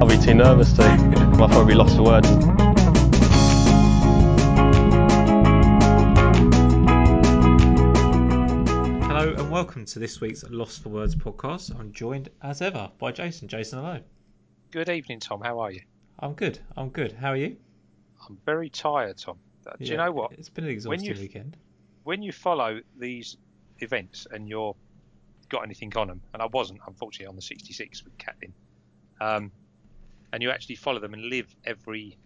I'll be too nervous to. I'll probably be lost for words. Hello and welcome to this week's Lost for Words podcast. I'm joined as ever by Jason. Jason, hello. Good evening, Tom. How are you? I'm good. I'm good. How are you? I'm very tired, Tom. Do you know what? It's been an exhausting you- weekend. When you follow these events and you're got anything on them, and I wasn't, unfortunately, on the 66 with Catlin, um, and you actually follow them and live every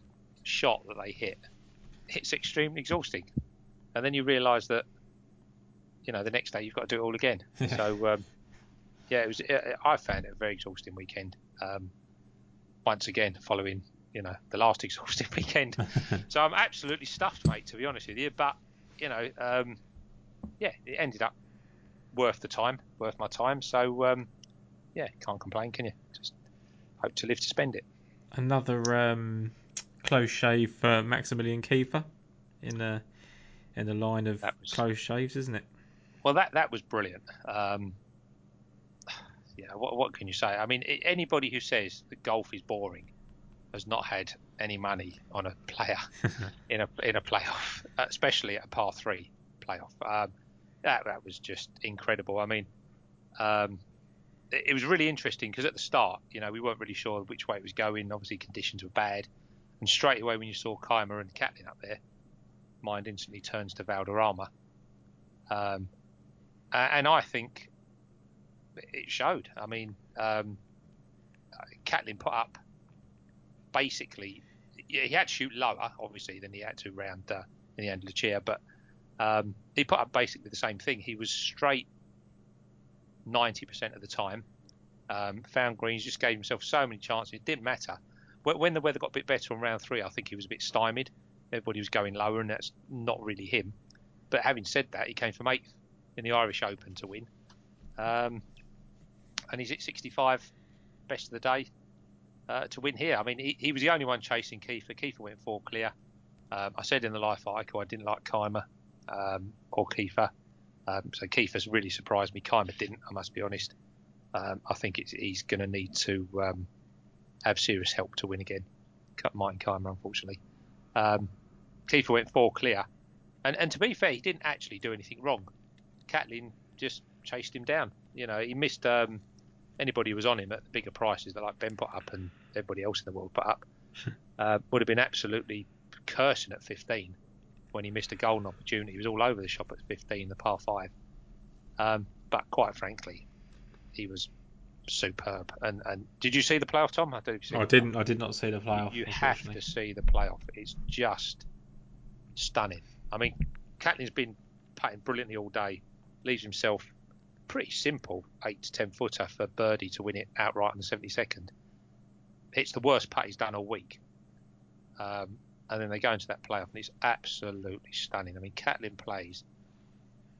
shot that they hit, it's extremely exhausting. And then you realise that, you know, the next day you've got to do it all again. so, um, yeah, it was. uh, I found it a very exhausting weekend. Um, once again, following, you know, the last exhausting weekend. So I'm absolutely stuffed, mate. To be honest with you, but you know, um, yeah, it ended up worth the time, worth my time. So um, yeah, can't complain, can you? Just hope to live to spend it. Another um, close shave for Maximilian Kieffer in the in the line of was- close shaves, isn't it? Well, that that was brilliant. Um, yeah, what what can you say? I mean, anybody who says that golf is boring has not had any money on a player in a in a playoff, especially at a par three playoff. Um, that that was just incredible. I mean, um, it, it was really interesting because at the start, you know, we weren't really sure which way it was going. Obviously, conditions were bad, and straight away when you saw Kaymer and Catlin up there, mind instantly turns to Valderrama. Um, and I think it showed. I mean, um, Catlin put up basically, he had to shoot lower, obviously, than he had to round uh, in the Andalucia, but um, he put up basically the same thing. He was straight 90% of the time. Um, found greens, just gave himself so many chances. It didn't matter. When, the weather got a bit better on round three, I think he was a bit stymied. Everybody was going lower, and that's not really him. But having said that, he came from eighth in the Irish Open to win. Um, and he's at 65, best of the day uh, to win here. I mean, he, he was the only one chasing Kieffer. Kieffer went four clear. Um, I said in the life article I didn't like Kaymer um, or Kieffer. Um, so Kieffer's really surprised me. Kaymer didn't, I must be honest. Um, I think it's, he's going to need to um, have serious help to win again. Cut Martin Kaymer, unfortunately. Um, Kieffer went four clear. And, and to be fair, he didn't actually do anything wrong. Catlin just chased him down. You know, he missed um, anybody who was on him at the bigger prices that like Ben put up and everybody else in the world put up. uh, would have been absolutely cursing at 15 when he missed a golden opportunity. He was all over the shop at 15, the par five. Um, but quite frankly, he was superb. And and did you see the playoff, Tom? I, I didn't. I did not see the playoff. playoff. You have to see the playoff. It's just stunning. I mean, Catlin's been putting brilliantly all day. Leaves himself pretty simple eight to ten footer for birdie to win it outright in the 72nd. It's the worst putt he's done all week. Um, and then they go into that playoff and it's absolutely stunning. I mean, Catlin plays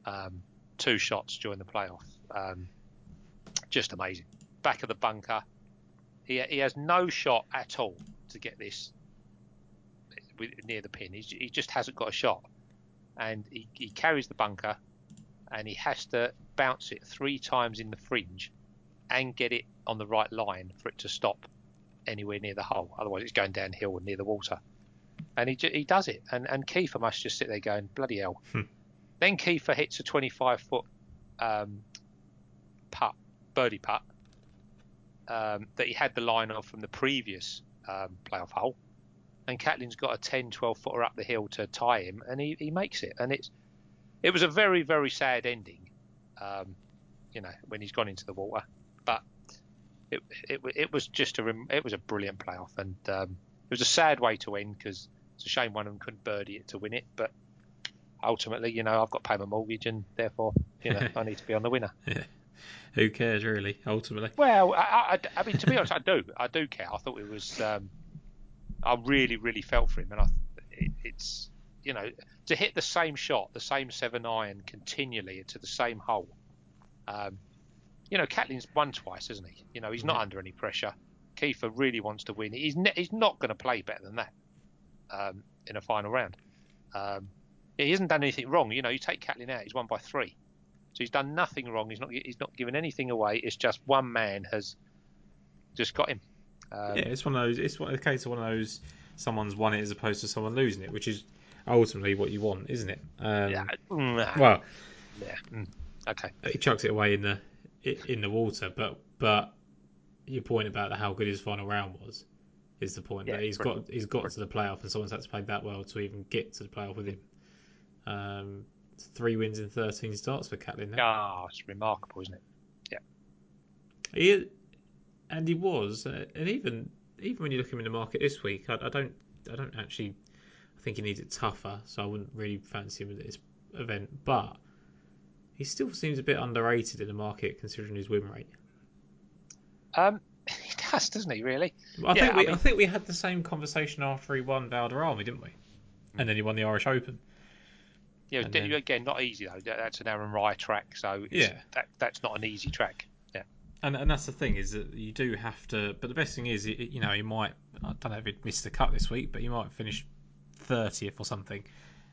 um, two shots during the playoff. Um, just amazing. Back of the bunker. He, he has no shot at all to get this near the pin. He's, he just hasn't got a shot. And he, he carries the bunker and he has to bounce it three times in the fringe and get it on the right line for it to stop anywhere near the hole. Otherwise, it's going downhill near the water. And he, he does it. And, and Kieffer must just sit there going, bloody hell. Hmm. Then Kieffer hits a 25 foot um, putt, birdie putt, um, that he had the line of from the previous um, playoff hole. And Catlin's got a 10, 12 footer up the hill to tie him, and he, he makes it. And it's it was a very, very sad ending, um, you know, when he's gone into the water. But it it, it was just a rem- it was a brilliant playoff, and um, it was a sad way to end because it's a shame one of them couldn't birdie it to win it. But ultimately, you know, I've got to pay my mortgage, and therefore, you know, I need to be on the winner. Who cares, really? Ultimately. Well, I, I, I mean, to be honest, I do. I do care. I thought it was. Um, I really, really felt for him, and I, it, it's you know to hit the same shot, the same seven iron continually to the same hole. Um, you know, Catlin's won twice, hasn't he? You know, he's not Yeah. under any pressure. Kieffer really wants to win. He's ne- he's not going to play better than that um, in a final round. Um, he hasn't done anything wrong. You know, you take Catlin out, he's won by three. So he's done nothing wrong. He's not he's not given anything away. It's just one man has just got him. Um, yeah, it's one of those. It's one, the case of one of those. Someone's won it as opposed to someone losing it, which is ultimately what you want, isn't it? Um, yeah, Well, yeah. mm, okay. he chucks it away in the in the water, but but your point about how good his final round was is the point Yeah, that he's got he's got to the playoff and someone's had to play that well to even get to the playoff with him. Um, three wins in thirteen starts for Catlin. now. Ah, it's remarkable, isn't it? Yeah. He and he was, uh, and even even when you look at him in the market this week, I, I don't I don't actually I think he needs it tougher, so I wouldn't really fancy him at this event. But he still seems a bit underrated in the market considering his win rate. Um, does, doesn't he? Really? I Yeah, think we I, mean- think we had the same conversation after he won Valderrama, didn't we? And then he won the Irish Open. Yeah. And d- then- Again, not easy though. That's an Aaron Rye track, so Yeah. that that's not an easy track. Yeah. And, and that's the thing is that you do have to. But the best thing is, you know, he might. I don't know if he'd missed the cut this week, but he might finish thirtieth or something,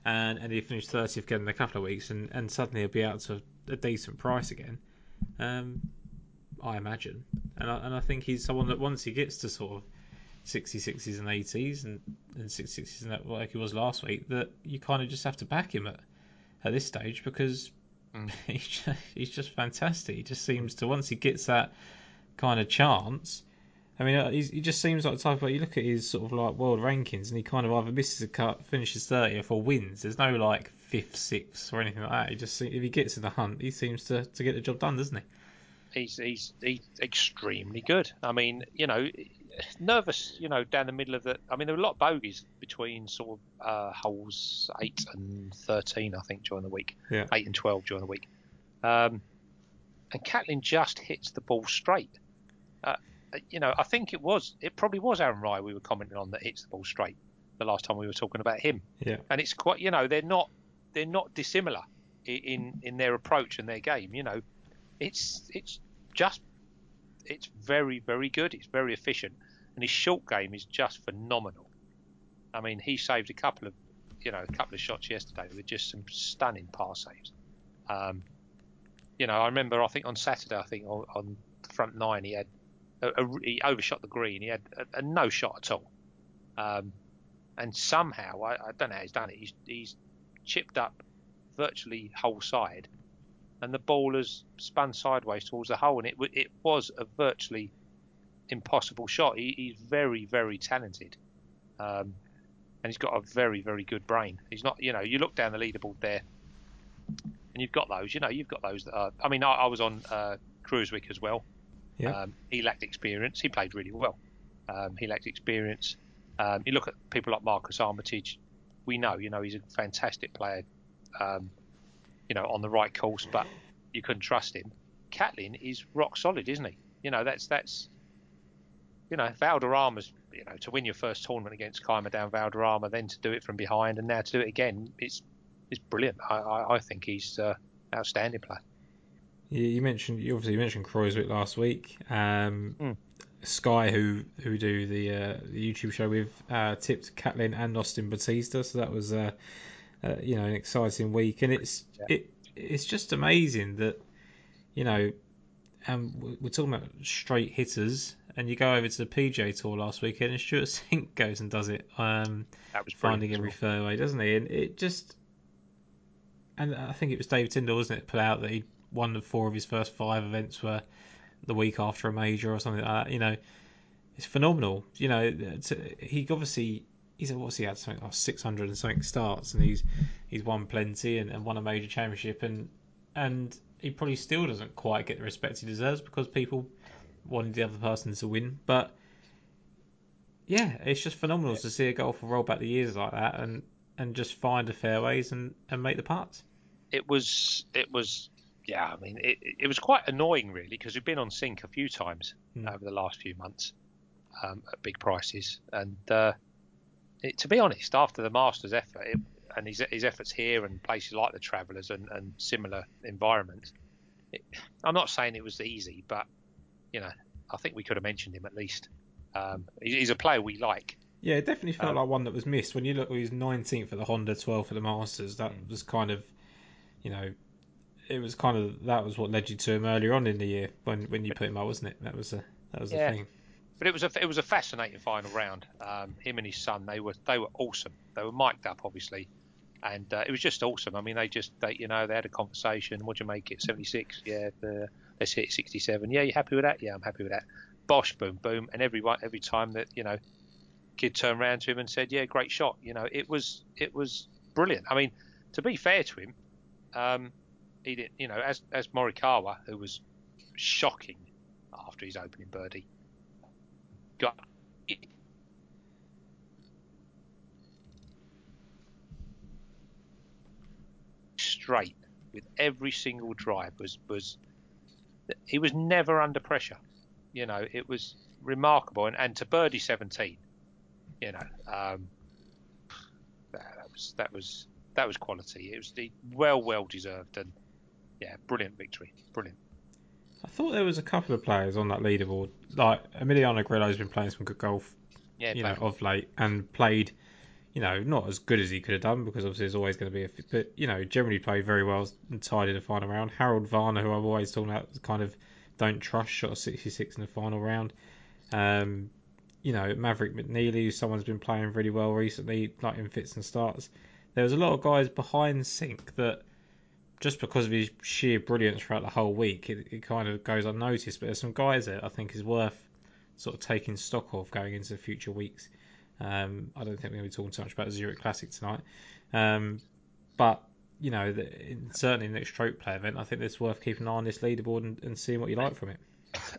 and and he finished thirtieth again in a couple of weeks, and, and suddenly he'll be out to a decent price again. Um, I imagine, and I, and I think he's someone that once he gets to sort of 60 60s and 80s and, and 60 60s and that like he was last week, that you kind of just have to back him at at this stage because Mm. he's just, he's just fantastic. He just seems to once he gets that kind of chance. I mean, uh, he just seems like the type of you look at his sort of like world rankings, and he kind of either misses a cut, finishes thirtieth, or wins. There's no like fifth, sixth, or anything like that. He just if he gets in the hunt, he seems to, to get the job done, doesn't he? He's he's he's extremely good. I mean, you know, nervous. You know, down the middle of the. I mean, there were a lot of bogeys between sort of uh, holes eight and thirteen, I think, during the week. Yeah. Eight and twelve during the week. Um, and Catlin just hits the ball straight. Uh, you know, I think it was. It probably was Aaron Rye we were commenting on that hits the ball straight. The last time we were talking about him. Yeah. and it's quite you know they're not they're not dissimilar in in their approach and their game you know it's it's just it's very very good. It's very efficient. And his short game is just phenomenal. I mean he saved a couple of you know a couple of shots yesterday with just some stunning pass saves. Um you know i remember i think on saturday i think on, on the front nine he had a, a, he overshot the green. He had a, a no shot at all. Um and somehow I, I don't know how he's done it. He's, he's chipped up virtually whole side, and the ball has spun sideways towards the hole, and it it was a virtually impossible shot. He, he's very very talented, um, and he's got a very very good brain. He's not you know you look down the leaderboard there, and you've got those. You know you've got those that are. I mean I, I was on uh, Cruisewick as well. Yeah. Um, he lacked experience. He played really well. Um, he lacked experience. Um, you look at people like Marcus Armitage. We know, you know, he's a fantastic player. Um, you know, on the right course, but you couldn't trust him. Catlin is rock solid, isn't he? You know, that's that's. You know, Valderrama's. You know, to win your first tournament against Kaymer down Valderrama, then to do it from behind, and now to do it again, it's it's brilliant. I I, I think he's uh, outstanding player. You, you mentioned you obviously mentioned Croyswick last week. Um, Mm. Sky, who who do the, uh, the YouTube show with, uh, tipped Catlin and Austin Batista, so that was uh, uh, you know an exciting week, and it's Yeah. it it's just amazing that you know, um, we- we're talking about straight hitters, and you go over to the PGA Tour last weekend, and Stewart Cink goes and does it. Um, That was finding every fairway, doesn't he? And it just, and I think it was David Tyndall, wasn't it, put out that he won the four of his first five events were the week after a major or something like that. You know, it's phenomenal. You know, he obviously he's what's he had something like six hundred and something starts, and he's he's won plenty and, and won a major championship, and and he probably still doesn't quite get the respect he deserves because people wanted the other person to win, but. Yeah, it's just phenomenal to see a golfer roll back the years like that and, and just find the fairways and, and make the putts. it was it was yeah i mean it, it was quite annoying really because we've been on Cink a few times Hmm. over the last few months um, at big prices and uh, it, to be honest after the masters effort it, and his, his efforts here and places like the travelers and, and similar environments it, i'm not saying it was easy but you know i think we could have mentioned him at least um, he- he's a player we like Yeah, it definitely felt Um, like one that was missed. When you look, he was 19th for the Honda, 12th for the Masters. That was kind of, you know, it was kind of that was what led you to him earlier on in the year when when you put him up, wasn't it? That was a that was Yeah. the thing. But it was a it was a fascinating final round. Um, him and his son, they were they were awesome. They were mic'd up, obviously, and uh, it was just awesome. I mean, they just they you know they had a conversation. What'd you make it? Seventy six. Yeah. Uh, let's hit sixty seven. Yeah. You happy with that? Yeah, I'm happy with that. Bosh, boom, boom, and every every time that you know, kid turned around to him and said, "Yeah, great shot." You know, it was it was brilliant. I mean, to be fair to him, um, he didn't. You know, as as Morikawa, who was shocking after his opening birdie, got straight with every single drive was was he was never under pressure. You know, it was remarkable. And, and to birdie 17, you know, um, that was that was that was quality. It was the well well deserved and yeah, brilliant victory, brilliant. I thought there was a couple of players on that leaderboard. Like Emiliano Grillo's been playing some good golf, Yeah, you know, of late, and played, you know, not as good as he could have done because obviously there's always going to be a, but you know, generally played very well and tied in the final round. Harold Varner, who I've always talked about, kind of don't trust, shot a 66 in the final round. Um, you know, Maverick McNealy, who someone's been playing really well recently, like in fits and starts. There was a lot of guys behind Cink that just because of his sheer brilliance throughout the whole week, it, it kind of goes unnoticed. But there's some guys that I think is worth sort of taking stock of going into the future weeks. Um, I don't think we're going to be talking too much about the Zurich Classic tonight. Um, but, you know, the, in, certainly in the next stroke play event, I think it's worth keeping an eye on this leaderboard and, and seeing what you like from it.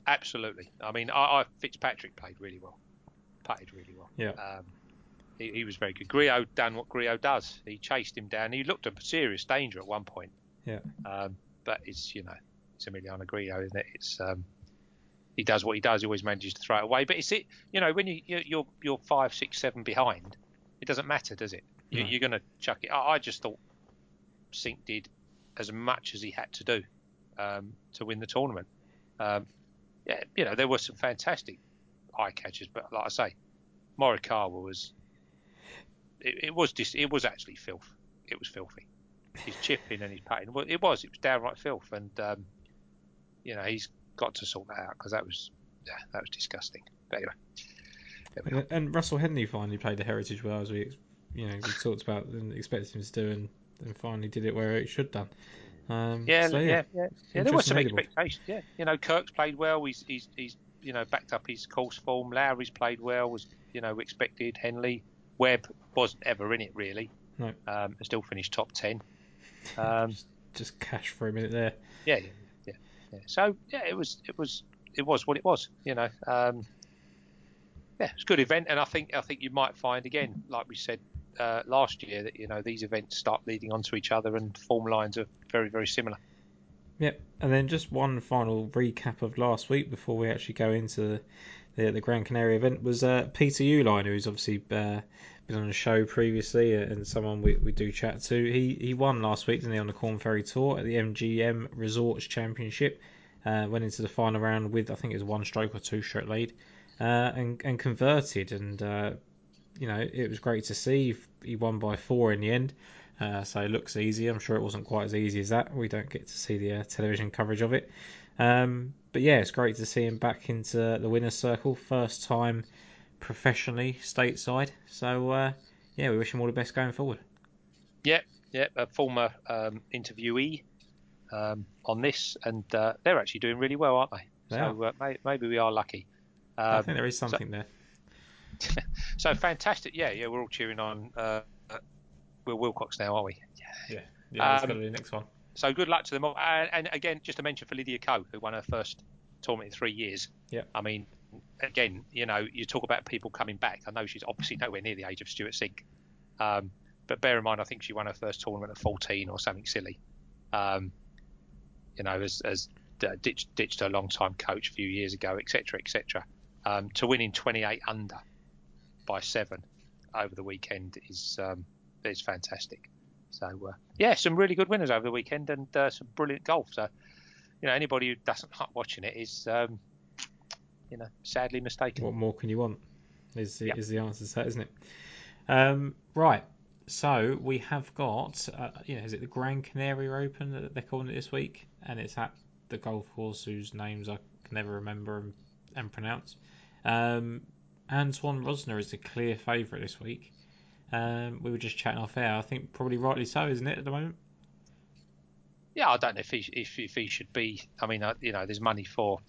Absolutely. I mean, I, I Fitzpatrick played really well, played really well. Yeah. Um, he, he was very good. Grillo done what Grillo does. He chased him down. He looked a serious danger at one point. Yeah. Um, but it's you know it's Emiliano Grillo, isn't it? It's um, he does what he does. He always manages to throw it away. But it's it. You know when you you're you're, five, six, seven behind, it doesn't matter, does it? You, No. You're going to chuck it. I, I just thought Cink did as much as he had to do um, to win the tournament. Um, yeah, you know there were some fantastic eye catches, but like I say, Morikawa was it, it was dis, it was actually filth. It was filthy. His chipping and his patting. Well, it was. It was downright filth, and um, you know he's got to sort that out because that was yeah, that was disgusting. But anyway, there we are. And, and Russell Henley finally played the Heritage well, as we, you know, we talked about and expected him to do, and, and finally did it where it should done. Um, Yeah, so, yeah, yeah, yeah. There was some expectations. Yeah, you know, Kirk's played well. He's he's he's you know backed up his course form. Lowry's played well. Was you know expected. Henley, Webb wasn't ever in it really. No. Um, and still finished top ten. Um, Just cash for a minute there. yeah, yeah, yeah, yeah. So yeah, it was it was it was what it was. You know. Um, yeah, it's a good event, and I think I think you might find again, like we said uh, last year, that you know these events start leading onto each other, and form lines are very very similar. Yep. And then just one final recap of last week before we actually go into the the Gran Canaria event was uh, Peter Uihlein, who's obviously uh, been on the show previously uh, and someone we, we do chat to. He he won last week, didn't he, on the Corn Ferry Tour at the MGM Resorts Championship. Uh, went into the final round with I think it was one stroke or two stroke lead, uh, and and converted. And uh, you know it was great to see. He won by four in the end. Uh, so it looks easy. I'm sure it wasn't quite as easy as that. We don't get to see the uh, television coverage of it. Um, but yeah, it's great to see him back into the winner's circle. First time professionally stateside. So uh, yeah, we wish him all the best going forward. Yep, yep. a former um, interviewee um, on this, and uh, they're actually doing really well, aren't they? They so uh, may, maybe we are lucky. Um, I think there is something there. so fantastic. Yeah, yeah, we're all cheering on uh, Will Wilcox now, aren't we? Yeah, yeah, that's Um, got to be the next one. So good luck to them all. And, and again, just to mention for Lydia Ko, who won her first tournament in three years. Yeah. I mean, again, you know, you talk about people coming back. I know she's obviously nowhere near the age of Stewart Cink. Um, but bear in mind, I think she won her first tournament at 14 or something silly. Um, you know, as, as uh, ditched, ditched her long-time coach a few years ago, etc., etc. Um, to win in 28 under by seven over the weekend is um, is fantastic. So uh, yeah, some really good winners over the weekend and uh, some brilliant golf. So you know, anybody who doesn't like watching it is um, you know sadly mistaken. What more can you want? Is the, Yeah. is the answer to that, isn't it? Um, right. so we have got, uh, you know, is it the Grand Canary Open that they're calling it this week? And it's at the golf course whose names I can never remember and, and pronounce. Um, Antoine Rozner is the clear favourite this week. Um, we were just chatting off air. I think probably rightly so, isn't it, at the moment? Yeah, I don't know if he if, if he should be. I mean, uh, you know, there's money for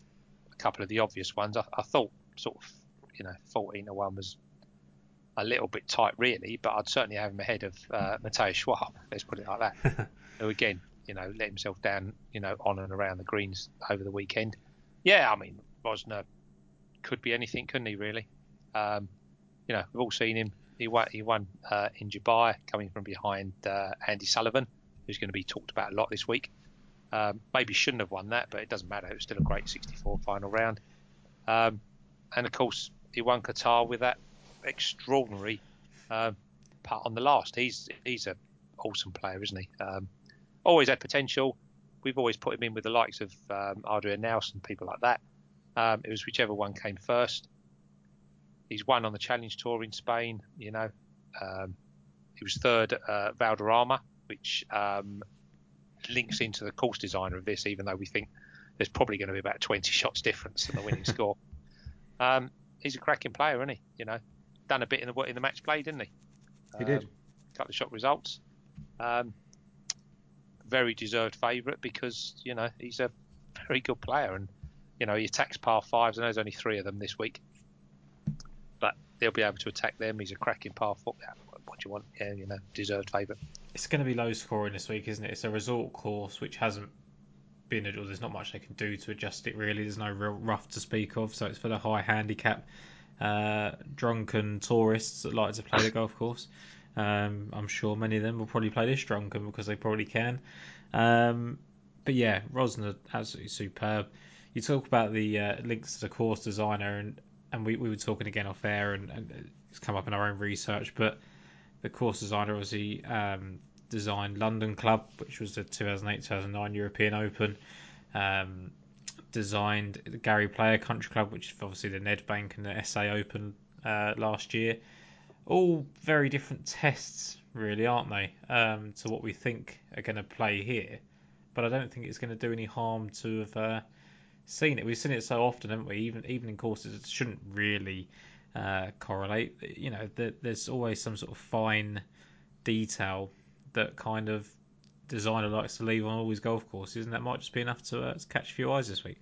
a couple of the obvious ones. I, I thought sort of, you know, 14 to one was a little bit tight, really, but I'd certainly have him ahead of uh, Matthias Schwab. Let's put it like that. who again, you know, let himself down, you know, on and around the greens over the weekend. Yeah, I mean, Rozner could be anything, couldn't he? Really? Um, you know, we've all seen him. He won, he won uh, in Dubai, coming from behind uh, Andy Sullivan, who's going to be talked about a lot this week. Um, maybe shouldn't have won that, but it doesn't matter. It was still a great 64 final round. Um, and of course, he won Qatar with that extraordinary uh, putt on the last. He's he's a awesome player, isn't he? Um, always had potential. We've always put him in with the likes of um, Adrian Nelson, people like that. Um, it was whichever one came first. He's won on the Challenge Tour in Spain. You know, um, he was third at uh, Valderrama, which um, links into the course designer of this, even though we think there's probably going to be about 20 shots difference in the winning score. Um, he's a cracking player, isn't he? You know, done a bit in the in the match play, didn't he? He did. Um, couple of shot results. Um, very deserved favourite because you know he's a very good player, and you know he attacks par fives. Know there's only three of them this week, but they'll be able to attack them. He's a cracking par four. You want? Yeah, you know, deserved favourite. It's going to be low scoring this week, isn't it? It's a resort course which hasn't been. Or there's not much they can do to adjust it. Really, there's no real rough to speak of. So it's for the high handicap, uh, drunken tourists that like to play the golf course. Um, I'm sure many of them will probably play this drunken because they probably can. Um, but yeah, Rozner absolutely superb. You talk about the uh, links to the course designer, and and we, we were talking again off air, and, and it's come up in our own research. But the course designer obviously um, designed London Club, which was the 2008-2009 European Open. Um, designed the Gary Player Country Club, which is obviously the Nedbank and the SA Open uh, last year. All very different tests, really, aren't they, um, to what we think are going to play here. But I don't think it's going to do any harm to have uh, seen it. We've seen it so often, haven't we? Even even in courses, it shouldn't really uh, correlate. You know, there's always some sort of fine detail that kind of designer likes to leave on all his golf courses, and that might just be enough to, uh, to catch a few eyes this week.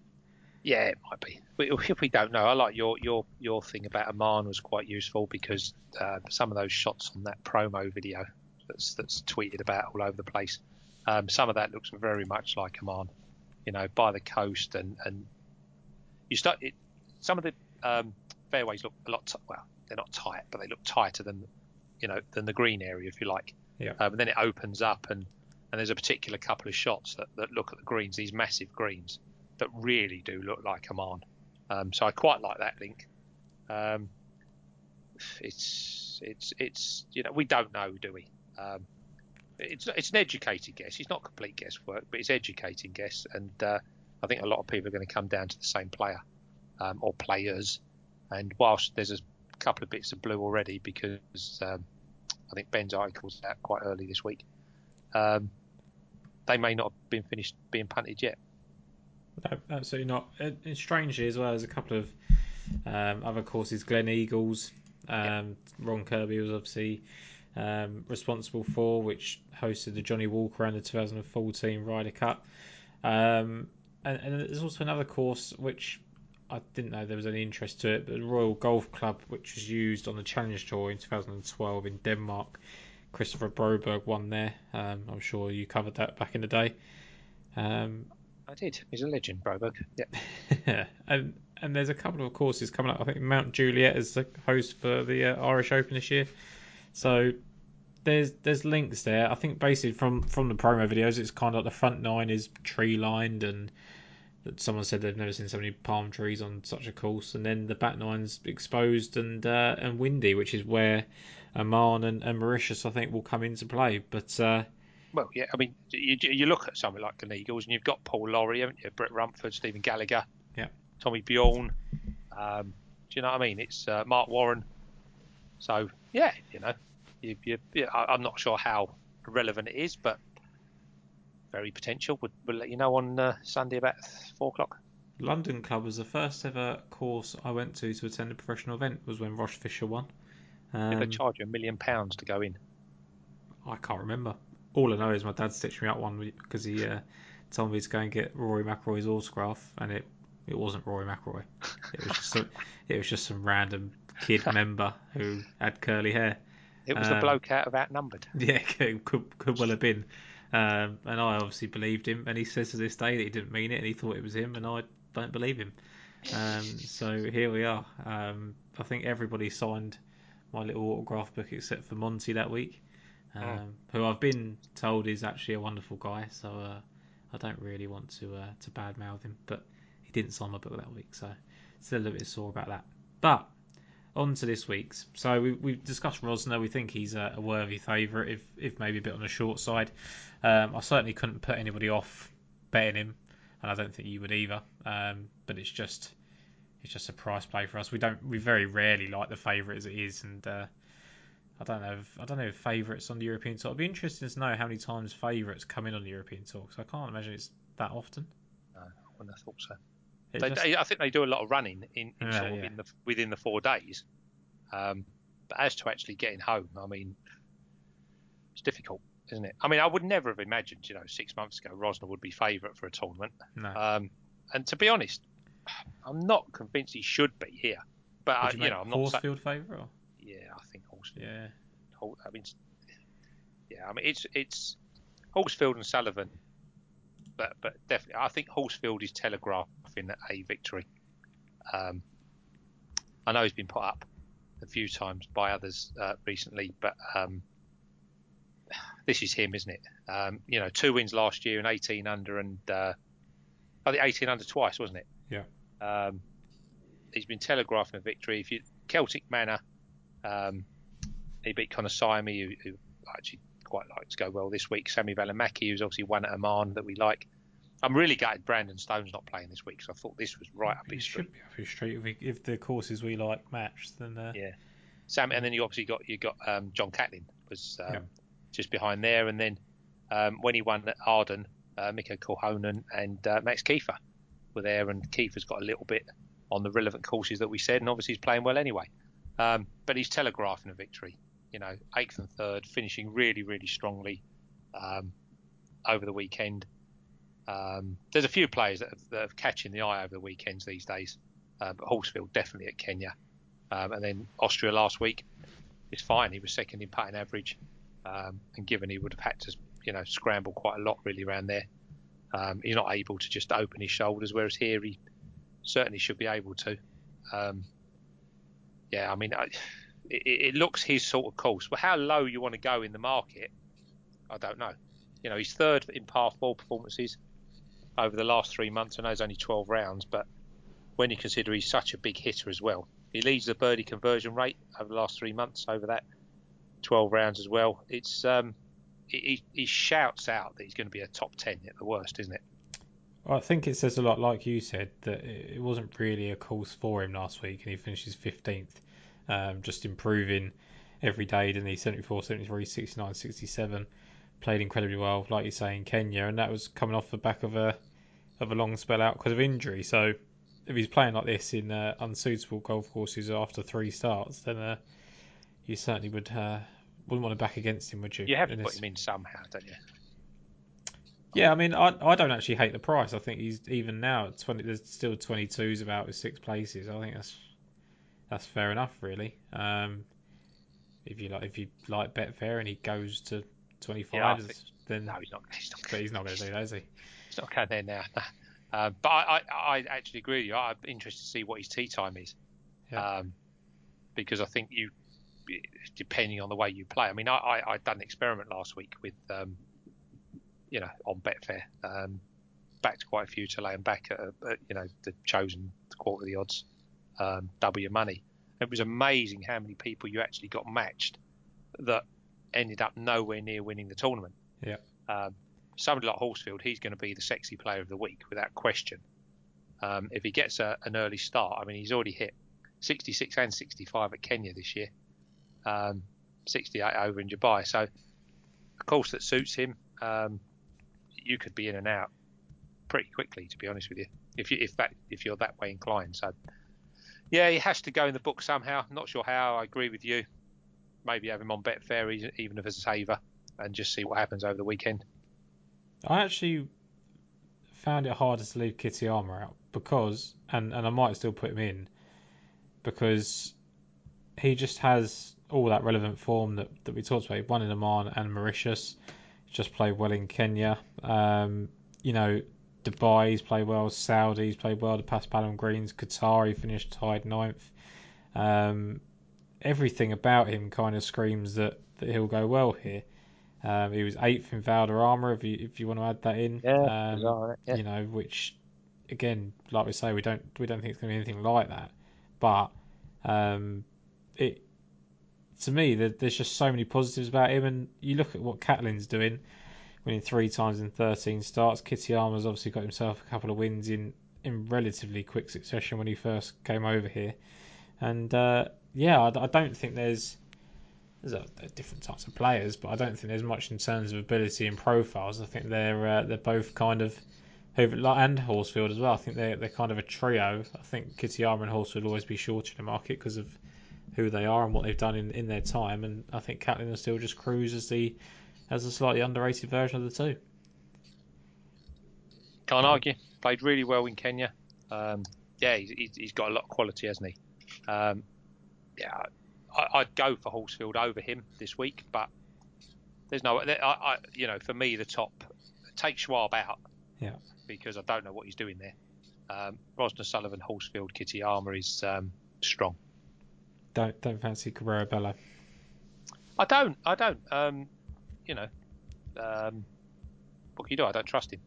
Yeah, it might be. If we don't know, I like your your your thing about Oman was quite useful because uh, some of those shots on that promo video that's that's tweeted about all over the place, um, some of that looks very much like Oman, you know, by the coast and and you start it. Some of the um, fairways look a lot t- well, they're not tight, but they look tighter than you know than the green area if you like. Yeah. Um, and then it opens up and and there's a particular couple of shots that, that look at the greens, these massive greens that really do look like Oman. Um, so I quite like that link. Um, it's it's it's you know we don't know, do we? Um, it's it's an educated guess. It's not complete guesswork, but it's educated guess, and uh, I think a lot of people are going to come down to the same player um, or players. And whilst there's a couple of bits of blue already, because um, I think Ben's article's out quite early this week, um, they may not have been finished being punted yet. No, absolutely not. And strangely, as well as a couple of um, other courses, Gleneagles, um. Ron Kirby was obviously um, responsible for, which hosted the Johnnie Walker and the 2014 Ryder Cup. Um, and, and, there's also another course which I didn't know there was any interest to it, but the Royal Golf Club, which was used on the Challenge Tour in 2012 in Denmark. Kristoffer Broberg won there. Um, I'm sure you covered that back in the day. Um, I did. He's a legend, Broberg. Yeah. and and there's a couple of courses coming up. I think Mount Juliet is the host for the uh, Irish Open this year. So there's there's links there. I think basically from from the promo videos, it's kind of like the front nine is tree lined, and someone said they've never seen so many palm trees on such a course. And then the back nine's exposed and uh, and windy, which is where Oman and, and Mauritius I think will come into play. But uh, well, yeah, I mean, you, you look at something like the Eagles, and you've got Paul Lawrie, haven't you? Brett Rumford, Stephen Gallacher, yeah, Tommy Bjorn. Um, do you know what I mean? It's uh, Marc Warren. So yeah, you know, You, you, I- I'm not sure how relevant it is, but very potential. We'll, we'll let you know on uh, Sunday about four o'clock. London Club was the first ever course I went to to attend a professional event. Was when Ross Fisher won. Did they Um, charge you a million pounds to go in? I can't remember. All I know is my dad stitched me up one because he uh, told me to go and get Rory McIlroy's autograph, and it it wasn't Rory McIlroy. It was just some, it was just some random kid member who had curly hair. It was the Um, bloke out of outnumbered. Yeah, could could, could well have been. Um, and I obviously believed him, and he says to this day that he didn't mean it, and he thought it was him, and I don't believe him. Um, so here we are. Um, I think everybody signed my little autograph book except for Monty that week, um, who I've been told is actually a wonderful guy. So uh, I don't really want to uh, to badmouth him, but he didn't sign my book that week, so still a little bit sore about that. But on to this week's. So we, we've discussed Rozner. We think he's a, a worthy favourite, if if maybe a bit on the short side. Um, I certainly couldn't put anybody off betting him, and I don't think you would either. Um, but it's just it's just a price play for us. We don't we very rarely like the favourite as it is, and uh, I don't know if, I don't know if favourites on the European tour. It'd be interesting to know how many times favourites come in on the European tour because I can't imagine it's that often. I wouldn't have thought so. They, just- they, I think they do a lot of running in, in Yeah, sort of yeah. in the, within the four days. Um, but as to actually getting home, I mean, it's difficult, isn't it? I mean, I would never have imagined, you know, six months ago, Rozner would be favourite for a tournament. no. Um, and to be honest, I'm not convinced he should be here. But I, you, you, know, I'm not. sa- Horsfield favourite? Yeah, I think Horsfield. Yeah. I mean, yeah, I mean it's it's Horsfield and Sullivan, but but definitely I think Horsfield is telegraphing a victory. Um, I know he's been put up a few times by others uh, recently, but um, this is him, isn't it? Um, you know, two wins last year and 18 under, and uh, I think 18 under twice, wasn't it? Yeah. Um, he's been telegraphing a victory. If you Celtic Manor, um, he beat Connor Syme, who, who actually quite like to go well this week. Sami Valimaki, who's obviously won at Oman that we like. I'm really gutted Brandon Stone's not playing this week, so I thought this was right up his street. should be up his street if, we, if the courses we like match. Then uh, Yeah. Sam, and then you obviously got you got um, John Catlin was um, Yeah. just behind there, and then um, when he won at Arden, uh, Mikko Korhonen and uh, Max Kieffer were there, and Kieffer's got a little bit on the relevant courses that we said, and obviously he's playing well anyway. Um, but he's telegraphing a victory, you know, eighth and third, finishing really, really strongly um, over the weekend. Um, there's a few players that, have, that are catching the eye over the weekends these days, uh, but Horsfield definitely at Kenya. Um, and then Austria last week is fine. He was second in putting average, um, and given he would have had to, you know, scramble quite a lot really around there, um, he's not able to just open his shoulders. Whereas here he certainly should be able to. Um, yeah, I mean, I, it, it looks his sort of course. But how low you want to go in the market, I don't know. You know, he's third in par four performances over the last three months. I know it's only 12 rounds, but when you consider he's such a big hitter as well, he leads the birdie conversion rate over the last three months over that 12 rounds as well. It's um, he, he shouts out that he's going to be a top 10 at the worst, isn't it? I think it says a lot, like you said, that it wasn't really a course for him last week, and he finishes 15th, um, just improving every day, didn't he? 74, 73, 69, 67. Played incredibly well, like you say, in Kenya, and that was coming off the back of a of a long spell out because of injury. So if he's playing like this in uh, unsuitable golf courses after three starts, then uh, you certainly would uh, wouldn't want to back against him, would you? You have to put him in somehow, don't you? yeah, I mean, I I don't actually hate the price. I think he's even now at twenty. There's still twenty twos about with six places. I think that's that's fair enough, really. Um, if you like, if you like Betfair and he goes to twenty Yeah, five, think- then No, he's not. He's not. but he's not going to do that, is he? He's not going there now. Uh, but I, I, I actually agree with you. I'm interested to see what his tea time is. Yeah. Um, because I think you, depending on the way you play. I mean, I, I, I done an experiment last week with, um, you know, on Betfair. Um, backed quite a few to lay them back at, at you know, the chosen quarter of the odds, um, double your money. It was amazing how many people you actually got matched that ended up nowhere near winning the tournament. Yeah. Um, somebody like Horsfield, he's going to be the sexy player of the week without question. Um, if he gets a, an early start, I mean, he's already hit 66 and 65 at Kenya this year. Um, 68 over in Dubai. So a course that suits him, um, you could be in and out pretty quickly, to be honest with you, if you if that if you're that way inclined. So yeah, he has to go in the book somehow. Not sure how. I agree with you. Maybe have him on Betfair even if as a saver, and just see what happens over the weekend. I actually found it harder to leave Kitayama out because, and, and I might still put him in, because he just has all that relevant form that, that we talked about. He won in Oman and Mauritius. Just played well in Kenya. Um, you know, Dubai, he's played well. Saudi's played well. The past Paspalum Greens. Qatar, he finished tied ninth. Um, everything about him kind of screams that, that he'll go well here. Um, he was eighth in Valderrama, if you if you want to add that in. Yeah, um, bizarre, yeah. You know, which again, like we say, we don't we don't think it's going to be anything like that. But um, it to me, there, there's just so many positives about him. And you look at what Catlin's doing, winning three times in 13 starts. Kitty Kitayama's obviously got himself a couple of wins in in relatively quick succession when he first came over here. And uh, yeah, I, I don't think there's there's a, different types of players, but I don't think there's much in terms of ability and profiles. I think they're uh, they're both kind of and Horsfield as well. I think they're they're kind of a trio. I think Kitayama and Horsfield will always be short in the market because of who they are and what they've done in, in their time. And I think Catlin will still just cruise as the as a slightly underrated version of the two. Can't argue. Played really well in Kenya. Um, yeah, he's, he's got a lot of quality, hasn't he? Um, yeah, I, would go for Horsfield over him this week, but there's no, I, I, you know, for me the top take Schwab out. Yeah. Because I don't know what he's doing there. Um, Rozner Sullivan, Horsfield, Kitayama is um, strong. Don't don't fancy Cabrera Bello. I don't. I don't. Um, you know, um, what can you do? I don't trust him.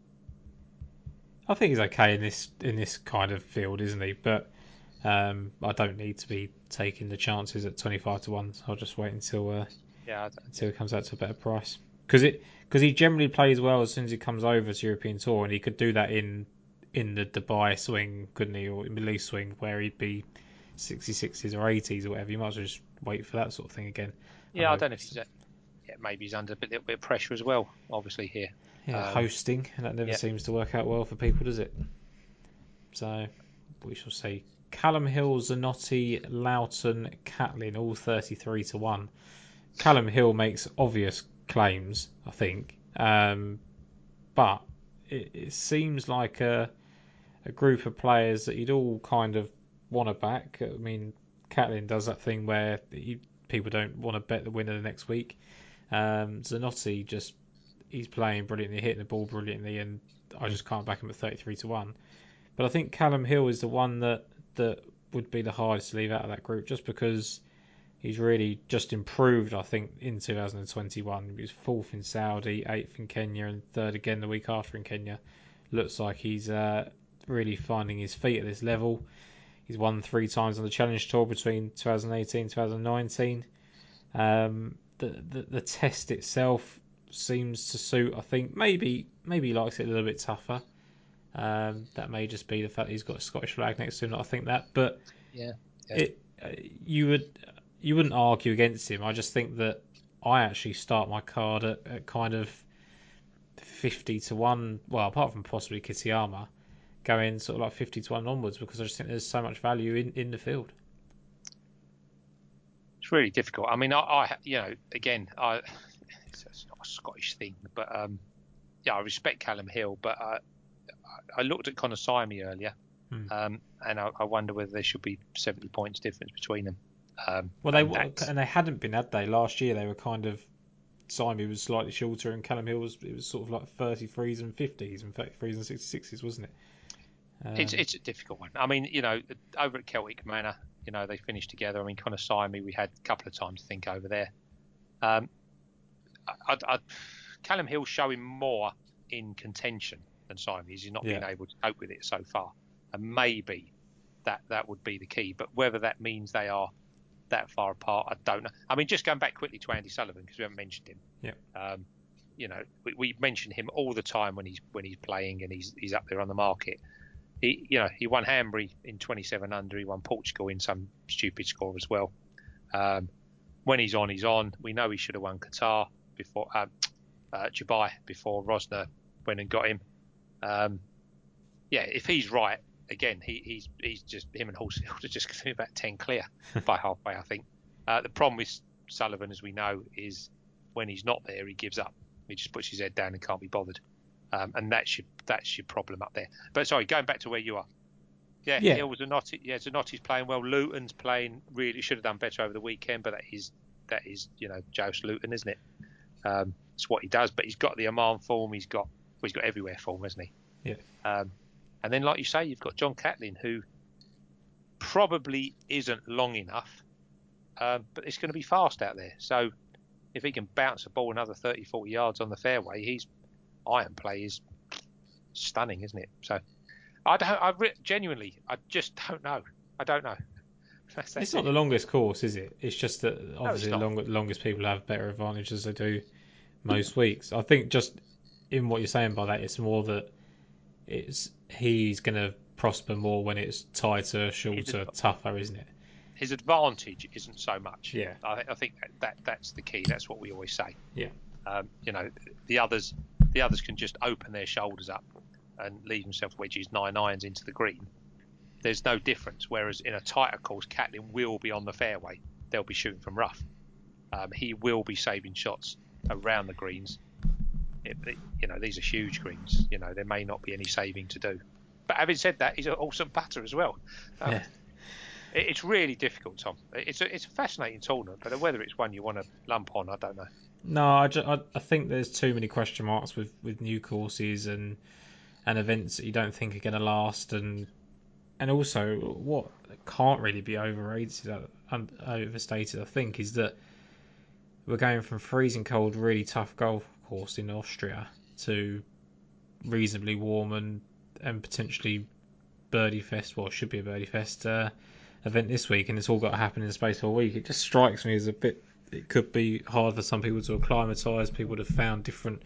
I think he's okay in this in this kind of field, isn't he? But um, I don't need to be taking the chances at twenty five to one. So I'll just wait until uh, yeah until it comes out to a better price because it because he generally plays well as soon as he comes over to European Tour, and he could do that in in the Dubai swing, couldn't he, or Middle East swing where he'd be 66s or 80s or whatever. You might as well just wait for that sort of thing again. Yeah, I, I don't know if he's. Maybe he's under a bit, little bit of pressure as well. Obviously here. Yeah, um, hosting that never yeah. seems to work out well for people, does it? So we shall see. Callum Hill, Zanotti, Loughton, Catlin, all 33 to 1. Callum Hill makes obvious claims, I think. Um, but it, it, seems like a, a group of players that you'd all kind of want to back. I mean, Catlin does that thing where he, people don't want to bet the winner the next week. Um, Zanotti just he's playing brilliantly, hitting the ball brilliantly, and I just can't back him at 33 to 1. But I think Callum Hill is the one that that would be the hardest to leave out of that group, just because he's really just improved. I think in 2021, he was fourth in Saudi, eighth in Kenya, and third again the week after in Kenya. Looks like he's uh, really finding his feet at this level. He's won three times on the Challenge Tour between 2018 and 2019. Um, the, the the test itself seems to suit. I think maybe maybe he likes it a little bit tougher. Um, that may just be the fact he's got a Scottish flag next to him. I think that, but yeah, yeah. It, uh, you would you wouldn't argue against him. I just think that I actually start my card at, at kind of fifty to one. Well, apart from possibly Kitayama, going sort of like fifty to one onwards because I just think there's so much value in, in the field. Really difficult. I mean, I, I you know, again, I it's, it's not a Scottish thing, but um, yeah, I respect Callum Hill, but I, I looked at Connor Syme earlier, hmm. um, and I, I, wonder whether there should be 70 points difference between them. Um, well, they and, and they hadn't been, had they? Last year they were kind of Syme was slightly shorter, and Callum Hill was it was sort of like 33s and 50s, and 33s and 66s, wasn't it? Um, it's it's a difficult one. I mean, you know, over at Celtic Manor, you know, they finished together. I mean, Connor Syme, we had a couple of times to think over there. Um, I, I, Callum Hill showing more in contention than Syme. He's not yeah. been able to cope with it so far, and maybe that that would be the key. But whether that means they are that far apart, I don't know. I mean, just going back quickly to Andy Sullivan because we haven't mentioned him. Yeah. Um, you know, we, we mention him all the time when he's when he's playing and he's he's up there on the market. He, you know, he won Hanbury in 27 under. He won Portugal in some stupid score as well. Um, when he's on, he's on. We know he should have won Qatar before um, uh, Dubai before Rozner went and got him. Um, yeah, if he's right, again, he, he's he's just him and Horsfield are just going to be about ten clear by halfway, I think. Uh, the problem with Sullivan, as we know, is when he's not there, he gives up. He just puts his head down and can't be bothered, um, and that's your that's your problem up there. But sorry, going back to where you are. Yeah, Yeah. Hill was a not. Yeah, Zanotti's playing well. Luiten's playing really should have done better over the weekend, but that is that is you know Joost Luiten, isn't it? Um, it's what he does. But he's got the Oman form. He's got well, he's got everywhere form, hasn't he? Yeah. Um, and then, like you say, you've got John Catlin, who probably isn't long enough, um, but it's going to be fast out there. So if he can bounce a ball another 30, 40 yards on the fairway, he's iron play is stunning, isn't it? So I don't. I re- genuinely, I just don't know. I don't know. That's, that's It's not it. the longest course, is it? It's just that obviously the long, longest people have better advantage as they do most weeks. I think just in what you're saying by that, it's more that it's he's going to prosper more when it's tighter, shorter, tougher, isn't it? His advantage isn't so much. Yeah. I, I think that, that that's the key. That's what we always say. Yeah. Um, you know, the others the others can just open their shoulders up and leave themselves wedges nine irons into the green. There's no difference. Whereas in a tighter course, Catlin will be on the fairway. They'll be shooting from rough. Um, he will be saving shots around the greens. It, it- you know, these are huge greens. You know, there may not be any saving to do. But having said that, he's an awesome putter as well. Um, Yeah. it- It's really difficult, Tom. It's a, it's a fascinating tournament, but whether it's one you want to lump on, I don't know. No, I, ju- I, I think there's too many question marks with, with new courses and and events that you don't think are going to last, and and also what can't really be overrated, uh, overstated, I think, is that we're going from freezing cold, really tough golf course in Austria to reasonably warm and and potentially birdie fest. Well, it should be a birdie fest uh, event this week, and it's all got to happen in the space of a week. It just strikes me as a bit. It could be hard for some people to acclimatise. People would have found different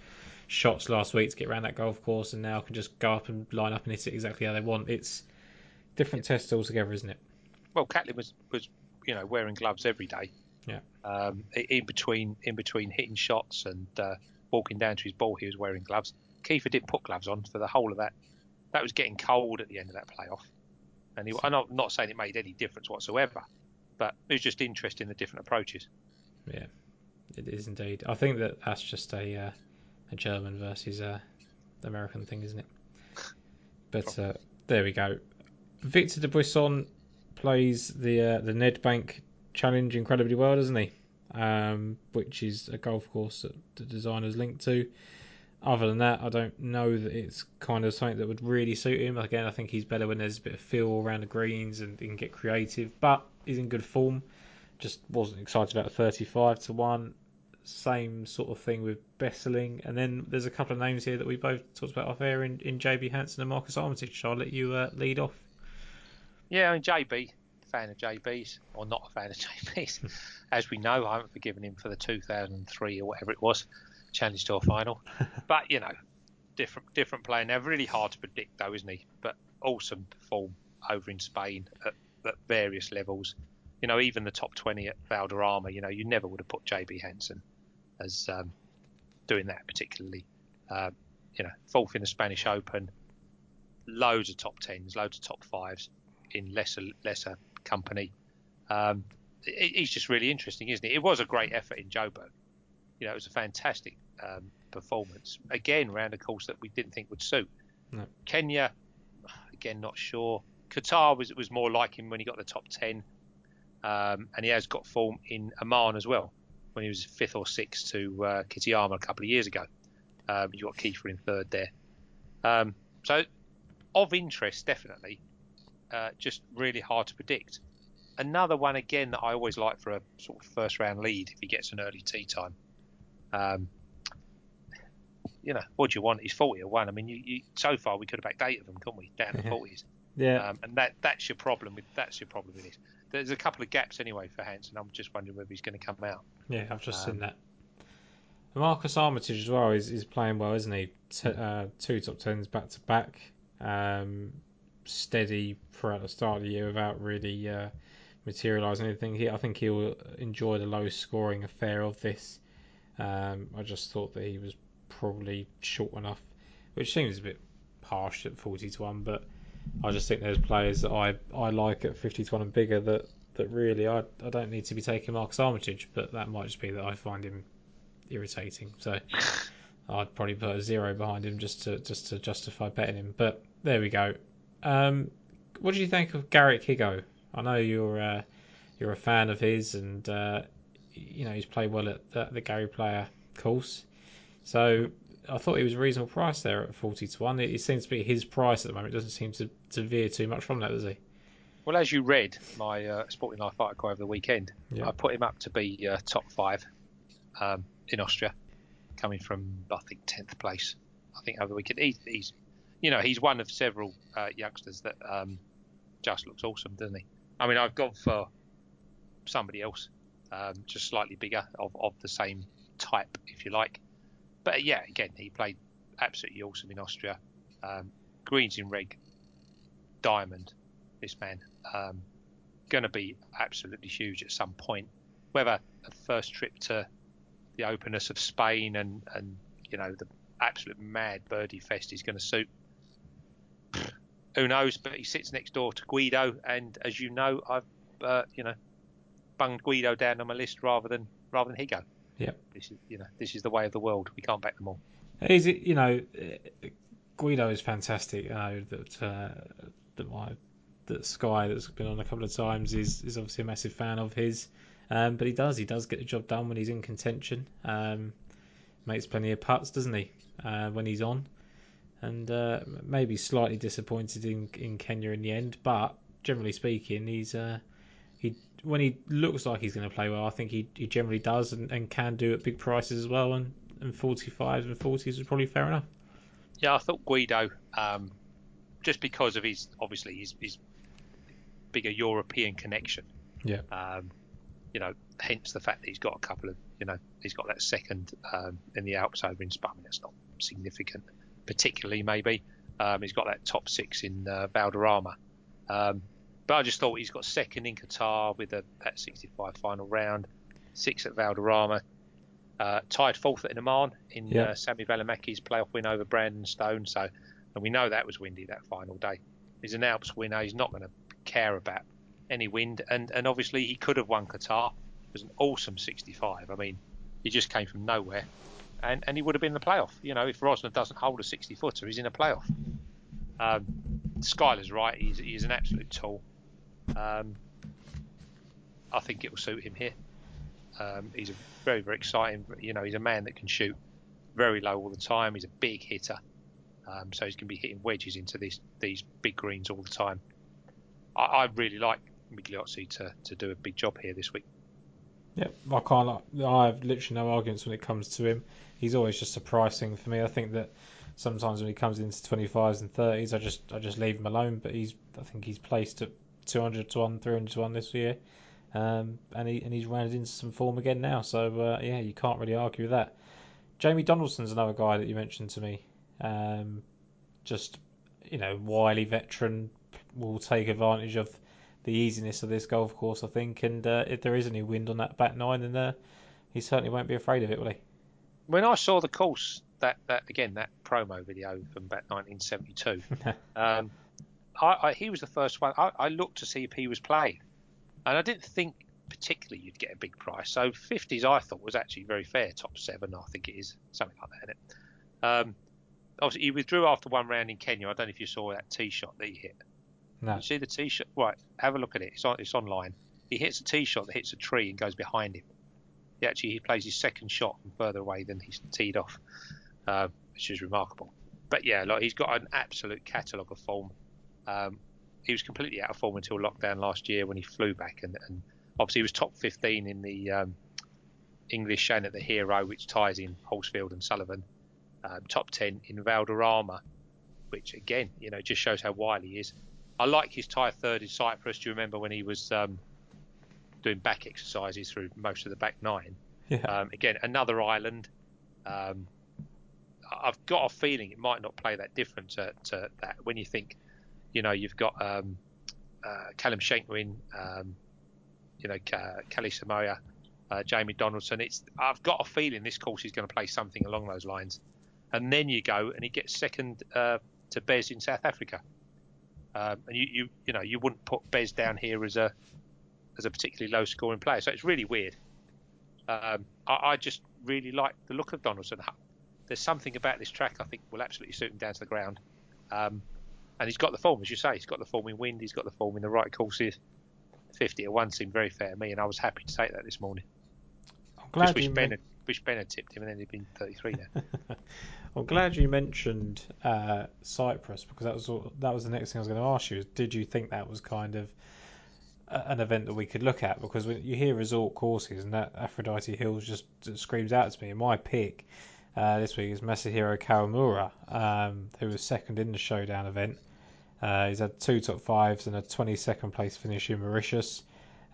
shots last week to get around that golf course, and now can just go up and line up and hit it exactly how they want. It's different tests altogether, isn't it? Well, Catlin was, was you know wearing gloves every day. Yeah. Um, in between in between hitting shots and uh, walking down to his ball, he was wearing gloves. Kieffer didn't put gloves on for the whole of that. That was getting cold at the end of that playoff, and he, I'm not, not saying it made any difference whatsoever, but it was just interesting the different approaches. Yeah, it is indeed. I think that that's just a uh, a German versus uh, American thing, isn't it? But uh, there we go. Victor Dubuisson plays the uh, the Nedbank Challenge incredibly well, doesn't he? Um, which is a golf course that the designer's linked to. Other than that, I don't know that it's kind of something that would really suit him. Again, I think he's better when there's a bit of feel around the greens and he can get creative. But he's in good form. Just wasn't excited about 35 to one. Same sort of thing with Besseling. And then there's a couple of names here that we both talked about off air in, in JB Hansen and Marcus Armitage. I'll let you uh, lead off. Yeah, I mean JB, fan of JB's or not a fan of JB's, as we know, I haven't forgiven him for the 2003 or whatever it was Challenge Tour final. but you know, different different player now. Really hard to predict though, isn't he? But awesome form over in Spain at, at various levels. You know, even the top 20 at Valderrama. You know, you never would have put JB Hansen as um, doing that particularly. Um, you know, fourth in the Spanish Open, loads of top tens, loads of top fives in lesser lesser company. Um, it, he's just really interesting, isn't it? It was a great effort in Joburg. You know, it was a fantastic um, performance. Again, round a course that we didn't think would suit. No. Kenya, again, not sure. Qatar was was more like him when he got the top ten, um, and he has got form in Oman as well when he was fifth or sixth to uh, Kitayama a couple of years ago. Um, you got Kieffer in third there. Um, so, of interest, definitely. Uh, just really hard to predict. Another one again that I always like for a sort of first round lead if he gets an early tee time. Um, you know, what do you want? He's 40 or one. I mean, you, you, so far we could have backdated them, couldn't we? Down in the 40s. Yeah, Um, and that that's your problem with that's your problem with this. There's a couple of gaps anyway for Hansen. I'm just wondering whether he's going to come out. yeah, I've just um, seen that. Marcus Armitage as well is, is playing well, isn't he? T- uh, two top tens back to back. Um, steady throughout the start of the year without really uh, materialise anything. He, I think he'll enjoy the low scoring affair of this. Um, I just thought that he was probably short enough, which seems a bit harsh at 40 to 1, but I just think there's players that I, I like at 50 to 1 and bigger that, that really I, I don't need to be taking Marcus Armitage, but that might just be that I find him irritating. So I'd probably put a zero behind him just to just to justify betting him. But there we go. Um, what do you think of Garrick Higgo? I know you're uh, you're a fan of his, and uh, you know he's played well at the, the Gary Player course. So I thought he was a reasonable price there at forty to one. It, it seems to be his price at the moment. It doesn't seem to, to veer too much from that, does he? Well, as you read my uh, Sporting Life article over the weekend, Yeah. I put him up to be uh, top five um, in Austria, coming from I think tenth place. I think over the weekend, he, he's you know he's one of several uh, youngsters that um, just looks awesome, doesn't he? I mean, I've gone for somebody else, um, just slightly bigger of, of the same type, if you like. But yeah, again, he played absolutely awesome in Austria. Um, greens in reg, diamond. This man um, going to be absolutely huge at some point. Whether a first trip to the openness of Spain and and you know the absolute mad birdie fest is going to suit. Who knows? But he sits next door to Guido, and as you know, I've uh, you know bunged Guido down on my list rather than rather than Higgo. Yep. This is you know this is the way of the world. We can't back them all. Is it you know Guido is fantastic. You know that uh, that my that Sky that's been on a couple of times is is obviously a massive fan of his. Um, but he does he does get the job done when he's in contention. Um, makes plenty of putts, doesn't he? Uh, when he's on, and uh, maybe slightly disappointed in in Kenya in the end, but generally speaking, he's uh, when he looks like he's going to play well, I think he, he generally does and, and can do at big prices as well. And and 45s and 40s is probably fair enough. Yeah, I thought Guido, um, just because of his obviously his, his bigger European connection. Yeah. Um, you know, hence the fact that he's got a couple of, you know, he's got that second um, in the Alps over in Spain. That's not significant, particularly maybe. Um, he's got that top six in uh, Valderrama. Um, but I just thought he's got second in Qatar with a, that 65 final round, six at Valderrama, uh, tied fourth at Oman in Yeah. uh, Sami Välimäki's playoff win over Brandon Stone. So, and we know that was windy that final day. He's an Alps winner. He's not going to care about any wind, and and obviously he could have won Qatar. It was an awesome 65. I mean, he just came from nowhere, and and he would have been in the playoff. You know, if Rozner doesn't hold a 60 footer, he's in a playoff. Um, Skyler's right. He's he's an absolute tool. Um, I think it will suit him here. Um, he's a very very exciting. You know, he's a man that can shoot very low all the time. He's a big hitter. Um, so he's going to be hitting wedges into these these big greens all the time. I, I really like Migliozzi to, to do a big job here this week. Yeah, I can't. I have literally no arguments when it comes to him. He's always just surprising for me. I think that sometimes when he comes into 25s and 30s, I just I just leave him alone. But he's I think he's placed at 200 to one, 300 to one this year, um, and he and he's rounded into some form again now. So uh, yeah, you can't really argue with that. Jamie Donaldson's another guy that you mentioned to me. Um, just you know, wily veteran will take advantage of the easiness of this golf course, I think. And uh, if there is any wind on that back nine, then uh, he certainly won't be afraid of it, will he? When I saw the course, that, that again, that promo video from back 1972, um, I, I, he was the first one. I, I looked to see if he was playing, and I didn't think particularly you'd get a big price. So 50s, I thought was actually very fair. Top seven, I think it is something like that. Isn't it? Um, obviously, he withdrew after one round in Kenya. I don't know if you saw that tee shot that he hit. No. You see the tee shot? Right, have a look at it. It's on. It's online. He hits a tee shot that hits a tree and goes behind him. He actually he plays his second shot from further away than he's teed off, uh, which is remarkable. But yeah, like he's got an absolute catalogue of form. Um, he was completely out of form until lockdown last year when he flew back, and, and obviously he was top 15 in the um, English Shan at the Hero, which ties in Horsfield and Sullivan. Um, top 10 in Valderrama, which again, you know, just shows how wily he is. I like his tie third in Cyprus. Do you remember when he was um, doing back exercises through most of the back nine? Yeah. Um, again, another island. Um, I've got a feeling it might not play that different to, to that when you think, you know, you've got um, uh, Callum Shinkwin, um, you know, Kalle Samooja, uh, Jamie Donaldson. It's I've got a feeling this course is going to play something along those lines. And then you go and he gets second uh, to Bez in South Africa. Um, and you, you you know you wouldn't put Bez down here as a as a particularly low scoring player. So it's really weird. Um, I, I, just really like the look of Donaldson. There's something about this track I think will absolutely suit him down to the ground. Um, and he's got the form, as you say. He's got the form in wind. He's got the form in the right courses. 50 to 1 seemed very fair to me, and I was happy to take that this morning. I'm glad Just wish you Ben, had, wish ben had tipped him, and then he'd been 33 now. I'm glad you mentioned uh, Cyprus because that was all, that was the next thing I was going to ask you. Is did you think that was kind of an event that we could look at? Because when you hear resort courses and that Aphrodite Hills just screams out to me. And my pick uh, this week is Masahiro Kawamura, um, who was second in the showdown event. Uh, he's had two top fives and a 22nd place finish in Mauritius.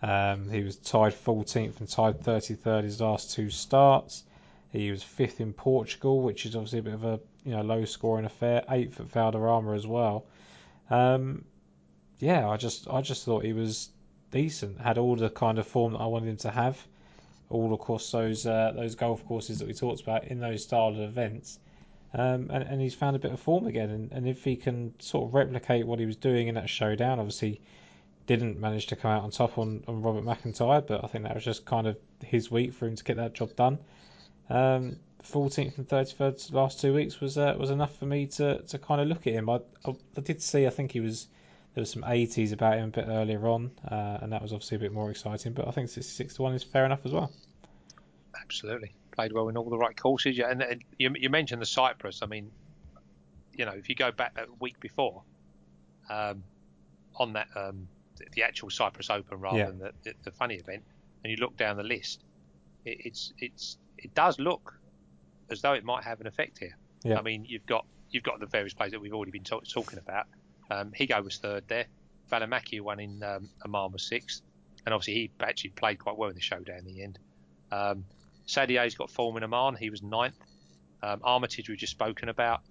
Um, he was tied 14th and tied 33rd his last two starts. He was fifth in Portugal, which is obviously a bit of a you know low scoring affair. Eighth at Valderrama as well. Um, yeah, I just I just thought he was decent. Had all the kind of form that I wanted him to have. All of course those uh, those golf courses that we talked about in those style of events. Um, and, and he's found a bit of form again. And, and if he can sort of replicate what he was doing in that showdown, obviously didn't manage to come out on top on, on Robert McIntyre, but I think that was just kind of his week for him to get that job done. Um, 14th and 33rd last two weeks was uh, was enough for me to, to kind of look at him. I, I, I did see, I think he was there was some 80s about him a bit earlier on, uh, and that was obviously a bit more exciting. But I think 66 to one is fair enough as well. Absolutely. Played well in all the right courses. And, and you, you mentioned the Cyprus. I mean, you know, if you go back a week before, um, on that um, the, the actual Cyprus Open rather Yeah. than the, the, the funny event, and you look down the list, it, it's it's it does look as though it might have an effect here. Yeah. I mean, you've got you've got the various players that we've already been talk, talking about. Um, Higgo was third there. Valimaki won in um, Oman was sixth, and obviously he actually played quite well in the showdown in the end. Um, Sadier's got form in Oman. He was ninth. Um, Armitage we've just spoken about.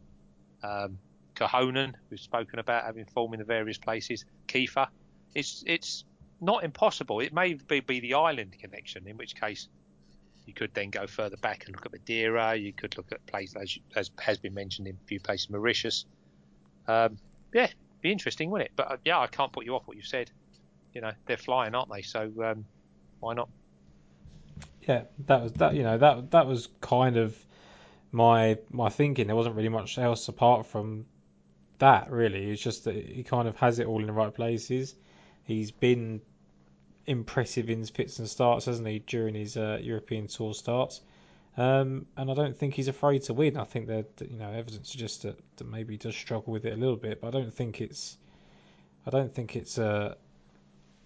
Um, Cahonan we've spoken about having form in the various places. Kieffer. It's it's not impossible. It may be, be the island connection, in which case you could then go further back and look at Madeira. You could look at places as, as has been mentioned in a few places, Mauritius. Um, yeah, be interesting, wouldn't it? But uh, yeah, I can't put you off what you've said. You know, they're flying, aren't they? So um, why not? Yeah, that was that. You know, that that was kind of my my thinking. There wasn't really much else apart from that. Really, it's just that he kind of has it all in the right places. He's been impressive in his fits and starts, hasn't he, during his uh, European Tour starts? Um, and I don't think he's afraid to win. I think that, you know evidence suggests that, that maybe he does struggle with it a little bit, but I don't think it's I don't think it's a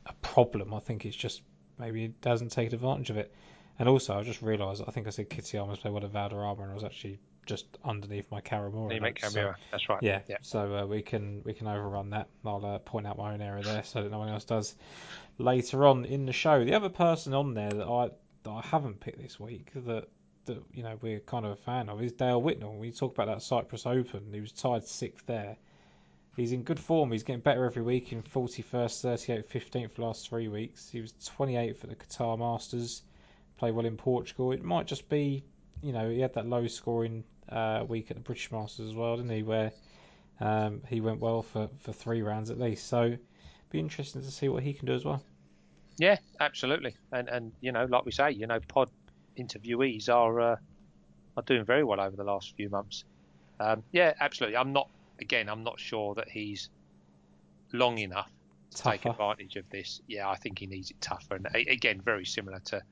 a problem. I think it's just maybe he doesn't take advantage of it. And also, I just realised I think I said Kitayama's play well at Valderrama, and I was actually just underneath my Kawamura. You make notes, so-. That's right. yeah, Yeah. so uh, we can we can overrun that. I'll uh, point out my own error there, so that no one else does later on in the show. The other person on there that I that I haven't picked this week that that you know we're kind of a fan of is Dale Whitnell. We talk about that Cyprus Open. He was tied sixth there. He's in good form. He's getting better every week. In 41st, 38th, 15th for the last three weeks. He was 28th at the Qatar Masters. Played well in Portugal. It might just be, you know, he had that low scoring uh, week at the British Masters as well, didn't he? Where um, he went well for, for three rounds at least. So be interesting to see what he can do as well. Yeah, absolutely. And and you know, like we say, you know, pod interviewees are uh, are doing very well over the last few months. Um, yeah, absolutely. I'm not again. I'm not sure that he's long enough to take advantage of this. Yeah, I think he needs it tougher. And again, very similar to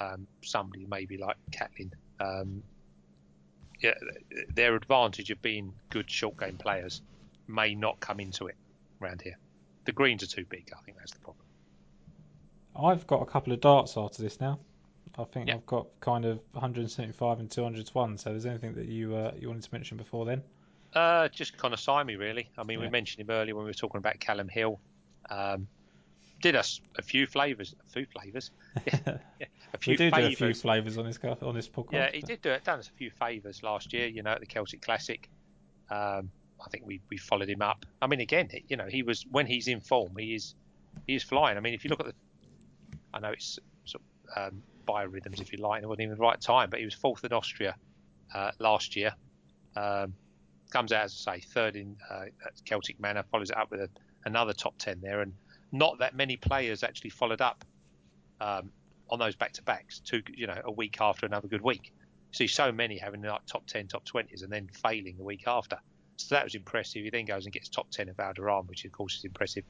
um, somebody maybe like Catlin. Um, yeah, their advantage of being good short game players may not come into it around here. The greens are too big. I think that's the problem. I've got a couple of darts after this now. I think Yeah. I've got kind of 175 and 200 to one. So there's anything that you uh, you wanted to mention before then? Uh, just kind of Simi, really. I mean, we mentioned him earlier when we were talking about Callum Hill. Um, did us a few flavours, a few flavours, yeah, yeah, a few we do do a few favours. flavours on this on this podcast. Yeah, he did do it. Done us a few favours last year. You know, at the Celtic Classic. Um, I think we, we followed him up. I mean, again, you know, he was when he's in form, he is he is flying. I mean, if you look at the I know it's sort of um, biorhythms, if you like, and it wasn't even the right time, but he was fourth at Austria uh, last year. Um, comes out, as I say, third in uh, Celtic Manor, follows it up with a, another top 10 there. And not that many players actually followed up um, on those back to backs, two, you know, a week after another good week. See so many having like top 10, top 20s, and then failing the week after. So that was impressive. He then goes and gets top 10 of Valderrama, which of course is impressive.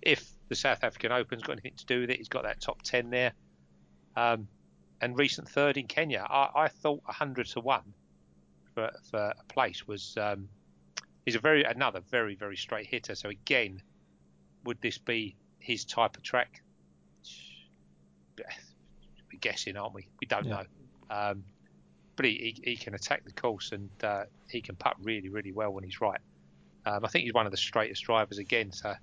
If the South African Open's got anything to do with it, he's got that top 10 there. Um, and recent third in Kenya. I, I thought 100 to 1 for, for a place was. Um, he's a very another very very straight hitter. So again, would this be his type of track? Guessing, aren't we? We don't yeah. know. Um, but he, he, he, can attack the course and uh, he can putt really really well when he's right. Um, I think he's one of the straightest drivers again. So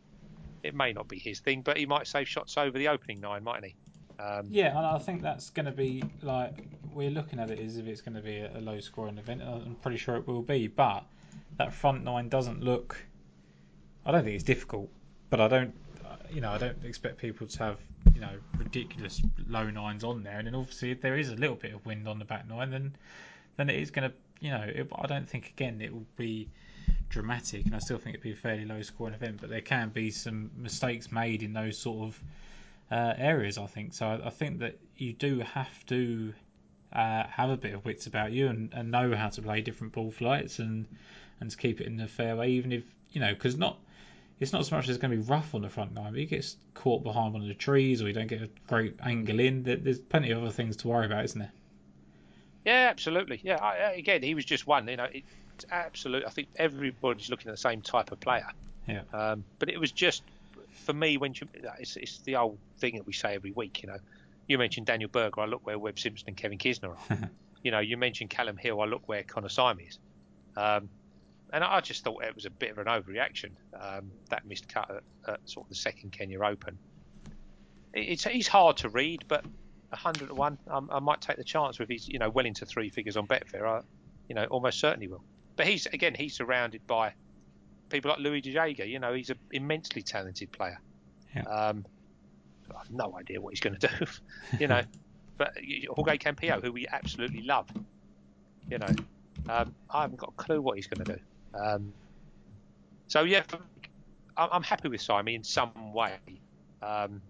it may not be his thing, but he might save shots over the opening nine, mightn't he? Um, yeah, and I think that's going to be like we're looking at it as if it's going to be a, a low scoring event. I'm pretty sure it will be, but that front nine doesn't look. I don't think it's difficult, but I don't, you know, I don't expect people to have you know ridiculous low nines on there. And then obviously if there is a little bit of wind on the back nine, then then it is going to, you know, it, I don't think again it will be dramatic, and I still think it'd be a fairly low scoring event. But there can be some mistakes made in those sort of uh, areas. I think so. I, I, think that you do have to uh, have a bit of wits about you and, and know how to play different ball flights and and to keep it in the fairway, even if you know, because not it's not so much as it's going to be rough on the front nine, but you get caught behind one of the trees or you don't get a great angle in. There's plenty of other things to worry about, isn't there? Yeah, absolutely. Yeah, I, again, he was just one. You know, it's absolute. I think everybody's looking at the same type of player. Yeah. Um, but it was just for me when you, it's, it's the old thing that we say every week. You know, you mentioned Daniel Berger. I look where Webb Simpson and Kevin Kisner are. you know, you mentioned Callum Hill. I look where Connor Syme is. Um, and I just thought it was a bit of an overreaction. Um, that missed cut at, at, sort of the second Kenya Open. It's he's hard to read, but 100 to one, um, I might take the chance with he's you know well into three figures on Betfair. I, you know, almost certainly will. But he's again, he's surrounded by people like Louis DeJager. You know, he's an immensely talented player. Yeah. Um, I have no idea what he's going to do. you know, but Jorge Campillo, who we absolutely love. You know, um, I haven't got a clue what he's going to do. Um, so yeah, I'm happy with Syme in some way. Um,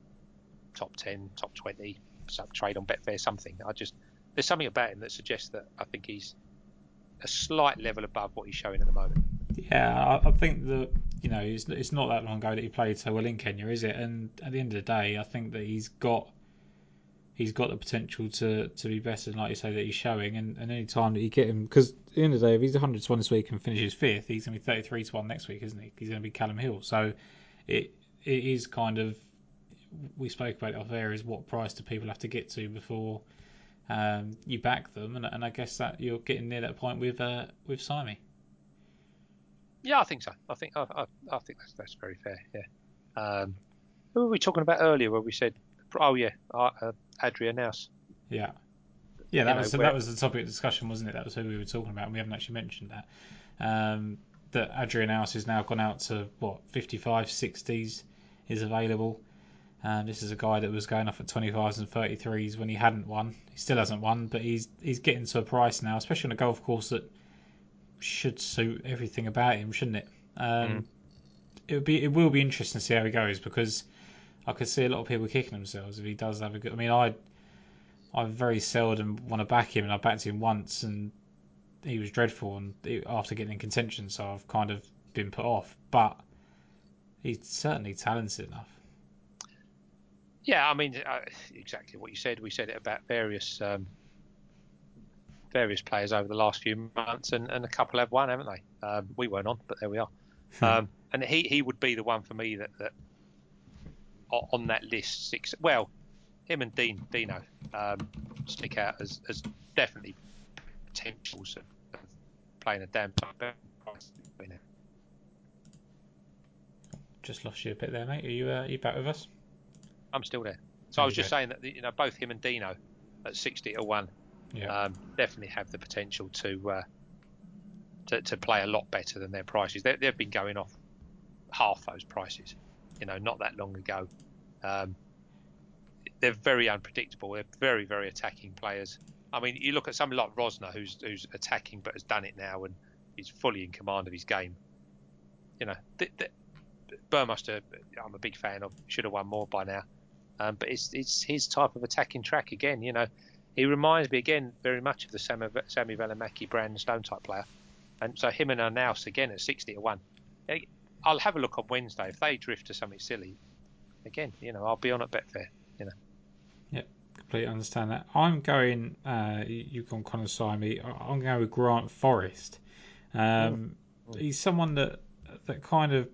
top ten, top twenty, some trade on Betfair, something. I just there's something about him that suggests that I think he's a slight level above what he's showing at the moment. Yeah, I, think that you know it's, it's not that long ago that he played so well in Kenya, is it? And at the end of the day, I think that he's got he's got the potential to, to be better than like you say that he's showing. And, and any time that you get him, because the end of the day, if he's 100 to one this week and finishes fifth, he's going to be 33 to one next week, isn't he? He's going to be Callum Hill. So it it is kind of we spoke about it off air is what price do people have to get to before um, you back them, and, and I guess that you're getting near that point with uh, with Syme. Yeah, I think so. I think I, I, I think that's that's very fair. Yeah. Um, who were we talking about earlier? Where we said, oh yeah, uh, uh Adri Arnaus. Yeah. Yeah, that you was know, that was the topic of discussion, wasn't it? That was who we were talking about, and we haven't actually mentioned that. Um, that Adri Arnaus has now gone out to what 55, 60s is available. Um, this is a guy that was going off at 25s and 33s when he hadn't won. He still hasn't won, but he's he's getting to a price now, especially on a golf course that should suit everything about him, shouldn't it? Um, mm. It would be it will be interesting to see how he goes because I could see a lot of people kicking themselves if he does have a good. I mean, I I very seldom want to back him, and I backed him once, and he was dreadful, and after getting in contention, so I've kind of been put off. But he's certainly talented enough. Yeah, I mean, uh, exactly what you said. We said it about various um, various players over the last few months, and, and a couple have won, haven't they? Um, we weren't on, but there we are. Hmm. Um, and he, he would be the one for me that, that on that list. Six, well, him and Dean Dino um, stick out as, as definitely potentials of, of playing a damn top Just lost you a bit there, mate. Are you uh, are you back with us? I'm still there. So I was just saying that you know both him and Dino at 60 to one yeah. um, definitely have the potential to, uh, to to play a lot better than their prices. They, have been going off half those prices, you know, not that long ago. Um, they're very unpredictable. They're very very attacking players. I mean, you look at someone like Rozner, who's who's attacking but has done it now and is fully in command of his game. You know, th- Burmester, I'm a big fan of. Should have won more by now. Um, but it's it's his type of attacking track again. You know, he reminds me again very much of the Sami, Sami Välimäki Brandon Stone type player. And so him and Arnaus again at 60 to 1. I'll have a look on Wednesday. If they drift to something silly, again, you know, I'll be on at Betfair, you know. Completely understand that. I'm going, uh, you've gone kind of Simi. I'm going with Grant Forrest. Um, mm. He's someone that that kind of,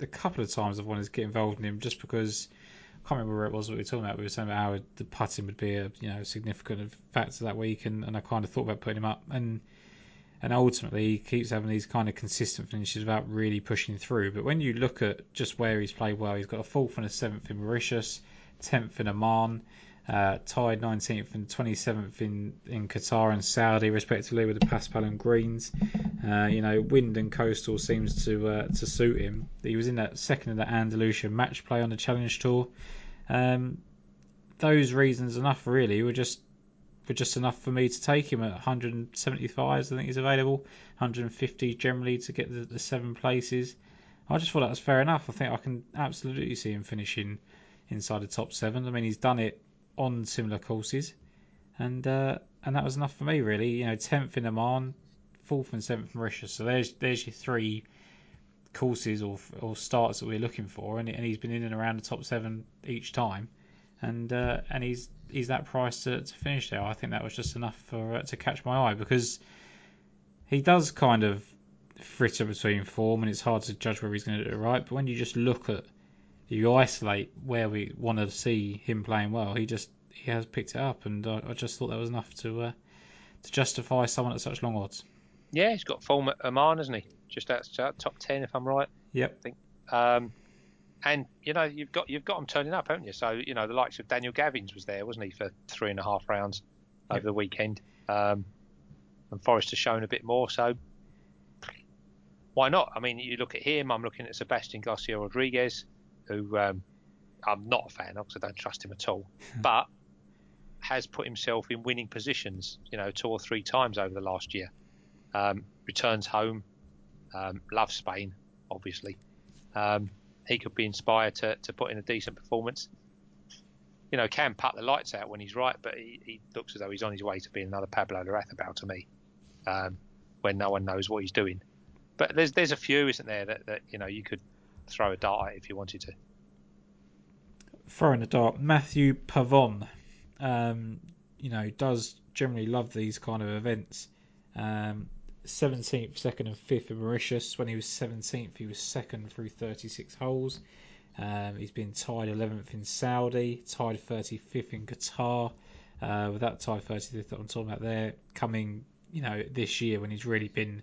a couple of times I've wanted to get involved in him just because I can't remember where it was what we were talking about. We were saying about how the putting would be a you know significant factor that week, and, and I kind of thought about putting him up. And and ultimately he keeps having these kind of consistent finishes without really pushing through. But when you look at just where he's played well, he's got a fourth and a seventh in Mauritius, tenth in Oman, uh, tied 19th and 27th in, in Qatar and Saudi, respectively, with the Paspalum Greens. Uh, you know, wind and coastal seems to uh, to suit him. He was in that second of the Andalucia match play on the Challenge Tour. Um, those reasons enough, really, were just were just enough for me to take him at 175. I think he's available. 150 generally to get the, the seven places. I just thought that was fair enough. I think I can absolutely see him finishing inside the top seven. I mean, he's done it on similar courses, and uh, and that was enough for me really. You know, tenth in Oman, fourth and seventh Mauritius. So there's there's your three courses or or starts that we're looking for, and, and he's been in and around the top seven each time, and uh, and he's he's that price to, to finish there. I think that was just enough for uh, to catch my eye because he does kind of fritter between form, and it's hard to judge whether he's going to do it right. But when you just look at you isolate where we want to see him playing well, he just he has picked it up, and I, I just thought that was enough to uh, to justify someone at such long odds. Yeah, he's got form at Oman, hasn't he? Just outside top ten, if I'm right. Yep. I think. Um, and you know you've got you've got them turning up, haven't you? So you know the likes of Daniel Gavins was there, wasn't he, for three and a half rounds over the weekend, um, and Forrest has shown a bit more. So why not? I mean, you look at him. I'm looking at Sebastian Garcia Rodriguez, who um, I'm not a fan of because I don't trust him at all, but has put himself in winning positions, you know, two or three times over the last year. Um, returns home, um, loves Spain, obviously. Um, he could be inspired to, to put in a decent performance. You know, can put the lights out when he's right, but he, he looks as though he's on his way to being another Pablo Larrazabal to me, um, when no one knows what he's doing. But there's there's a few, isn't there, that, that you know you could throw a dart if you wanted to. Throwing a dart, Matthieu Pavon, um, you know, does generally love these kind of events. Um, 17th, 2nd, and 5th in Mauritius. When he was 17th, he was second through 36 holes. Um, he's been tied 11th in Saudi, tied 35th in Qatar. Uh, with that tied 35th that I'm talking about there, coming you know this year when he's really been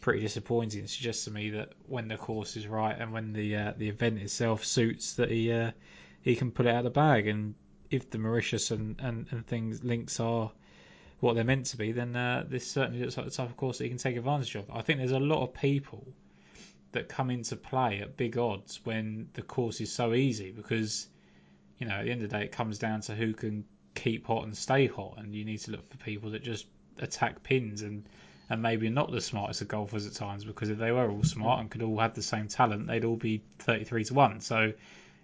pretty disappointing. It suggests to me that when the course is right and when the uh, the event itself suits, that he uh, he can put it out of the bag. And if the Mauritius and, and, and things links are what they're meant to be, then uh, this certainly looks like the type of course that he can take advantage of. I think there's a lot of people that come into play at big odds when the course is so easy because, you know, at the end of the day, it comes down to who can keep hot and stay hot, and you need to look for people that just attack pins and and maybe not the smartest of golfers at times because if they were all smart and could all have the same talent, they'd all be 33 to one. So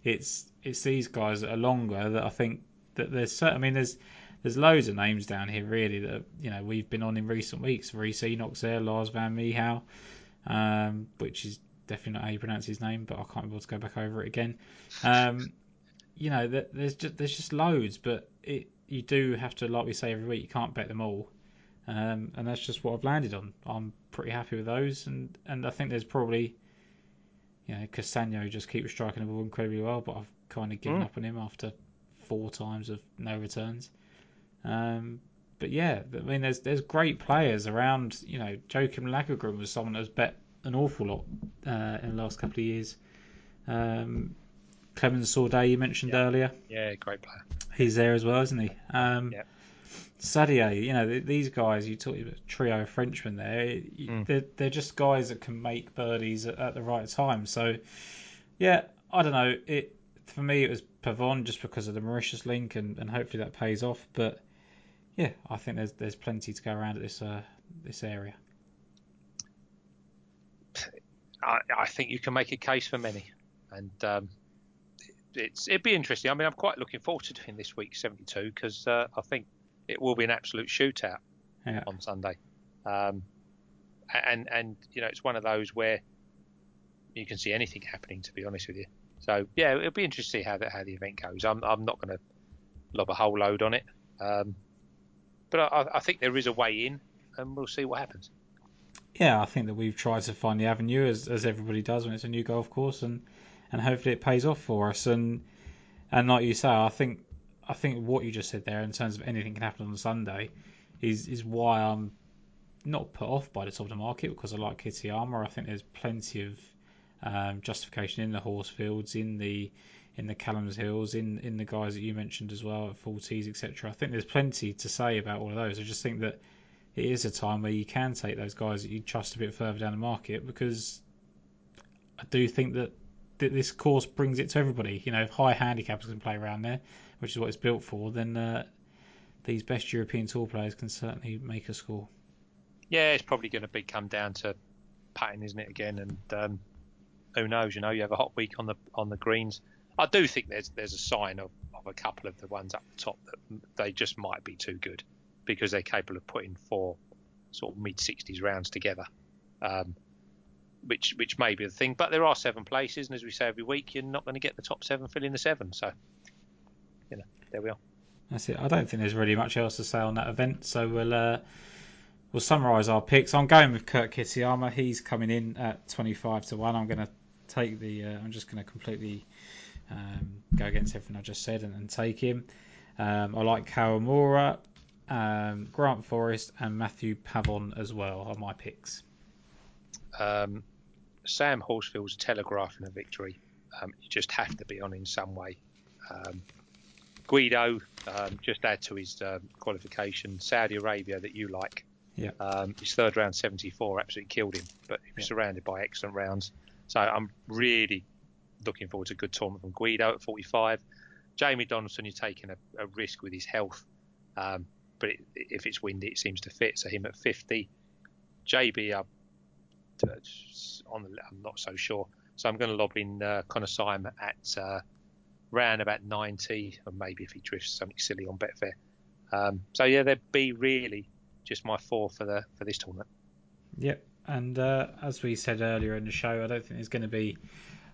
it's it's these guys that are longer that I think that there's certain. I mean, there's there's loads of names down here really that you know we've been on in recent weeks. Rhys Enoch's there, Lars Van Meehow, um, which is definitely not how you pronounce his name, but I can't be able to go back over it again. Um, you know, there's just there's just loads, but it you do have to, like we say every week, you can't bet them all, um, and that's just what I've landed on. I'm pretty happy with those, and and I think there's probably, you know, Castagno just keeps striking the ball incredibly well, but I've kind of given mm. up on him after four times of no returns. Um, but yeah, I mean, there's there's great players around. You know, Joakim Lagergren was someone that's bet an awful lot uh, in the last couple of years. Um, Clement Sordet, you mentioned yeah. earlier. Yeah, great player. He's there as well, isn't he? Um, yeah. Sadier, you know, these guys, you talk about trio of Frenchmen there, mm. they're, they're just guys that can make birdies at, at, the right time. So, yeah, I don't know. It for me, it was Pavon just because of the Mauritius link, and, and hopefully that pays off. But yeah, I think there's there's plenty to go around at this uh, this area. I, I think you can make a case for many, and um, it's it'd be interesting. I mean, I'm quite looking forward to doing this week 72 because uh, I think it will be an absolute shootout Yeah. on Sunday, um, and and you know it's one of those where you can see anything happening. To be honest with you, so yeah, it'll be interesting to see how the how the event goes. I'm I'm not going to lob a whole load on it, um, but I, I think there is a way in, and we'll see what happens. Yeah, I think that we've tried to find the avenue as as everybody does when it's a new golf course, and and hopefully it pays off for us. And and like you say, I think I think what you just said there in terms of anything can happen on Sunday is is why I'm not put off by the top of the market because I like Kitayama. I think there's plenty of um, justification in the horse fields, in the in the Callums Hills, in in the guys that you mentioned as well at full tees, etc. I think there's plenty to say about all of those. I just think that it is a time where you can take those guys that you trust a bit further down the market because I do think that this course brings it to everybody. You know, high handicappers can play around there, which is what it's built for, then uh, these best European tour players can certainly make a score. Yeah, it's probably going to be come down to pattern, isn't it? Again, and um, who knows? You know, you have a hot week on the on the greens. I do think there's there's a sign of, of a couple of the ones up the top that they just might be too good because they're capable of putting four sort of mid 60s rounds together, um, which which may be the thing. But there are seven places, and as we say every week, you're not going to get the top seven filling the seven. So, you know, there we are. That's it. I don't think there's really much else to say on that event, so we'll uh, we'll summarise our picks. I'm going with Kurt Kitayama. He's coming in at 25 to one. I'm going to take the. Uh, I'm just going to completely um, go against everything I just said and, and take him. Um, I like Kawamura, um, Grant Forrest, and Matthieu Pavon as well are my picks. Um, Sam Horsfield's telegraphing a victory. Um, you just have to be on in some way. Guido, um, just add to his um, qualification. Saudi Arabia that you like. Yeah. Um, his third round 74 absolutely killed him, but he was Yeah. surrounded by excellent rounds. So I'm really looking forward to a good tournament from Guido at 45. Jamie Donaldson, you're taking a, a risk with his health, um, but it, if it's windy, it seems to fit. So him at 50. JB, up to, on the, I'm not so sure. So I'm going to lob in uh, Connor Syme at uh, round about 90, or maybe if he drifts something silly on Betfair. Um, so yeah, there'd be really just my four for the for this tournament. Yep. And uh, as we said earlier in the show, I don't think there's going to be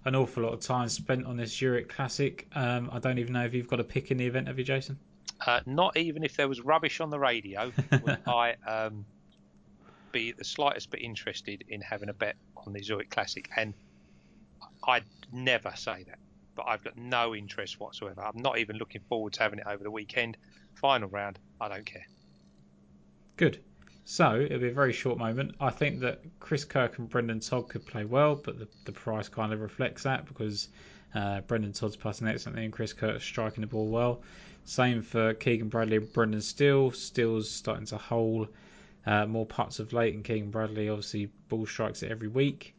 an awful lot of time spent on this Zurich Classic. Um, I don't even know if you've got a pick in the event, have you, Jason? Uh, not even if there was rubbish on the radio would I um, be the slightest bit interested in having a bet on the Zurich Classic. And I'd never say that, but I've got no interest whatsoever. I'm not even looking forward to having it over the weekend. Final round, I don't care. Good. So it'll be a very short moment. I think that Chris Kirk and Brendon Todd could play well, but the, the price kind of reflects that because uh, Brendon Todd's passing excellently and Chris Kirk's striking the ball well. Same for Keegan Bradley and Brendan Steele. Steele's starting to hole uh, more putts of late, and Keegan Bradley obviously ball strikes it every week.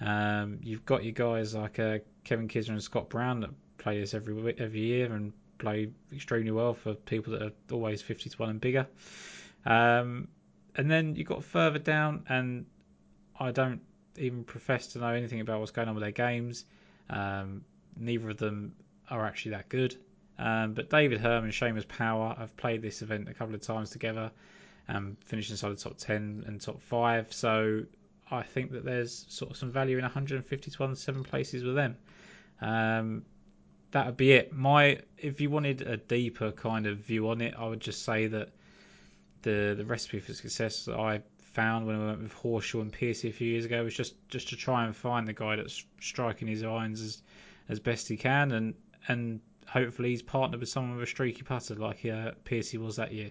Um, you've got your guys like uh, Kevin Kisner and Scott Brown that play this every every year and play extremely well for people that are always 50 to 1 and bigger. Um, and then you got further down, and I don't even profess to know anything about what's going on with their games. Um, neither of them are actually that good. Um, but David Hearn and Seamus Power have played this event a couple of times together, and finished inside the top 10 and top 5. So I think that there's sort of some value in 150 to 1 seven places with them. Um, that would be it. My if you wanted a deeper kind of view on it, I would just say that the the recipe for success that I found when I went with Horschel and Piercy a few years ago was just just to try and find the guy that's striking his irons as as best he can, and and hopefully he's partnered with someone with a streaky putter like uh, Piercy was that year.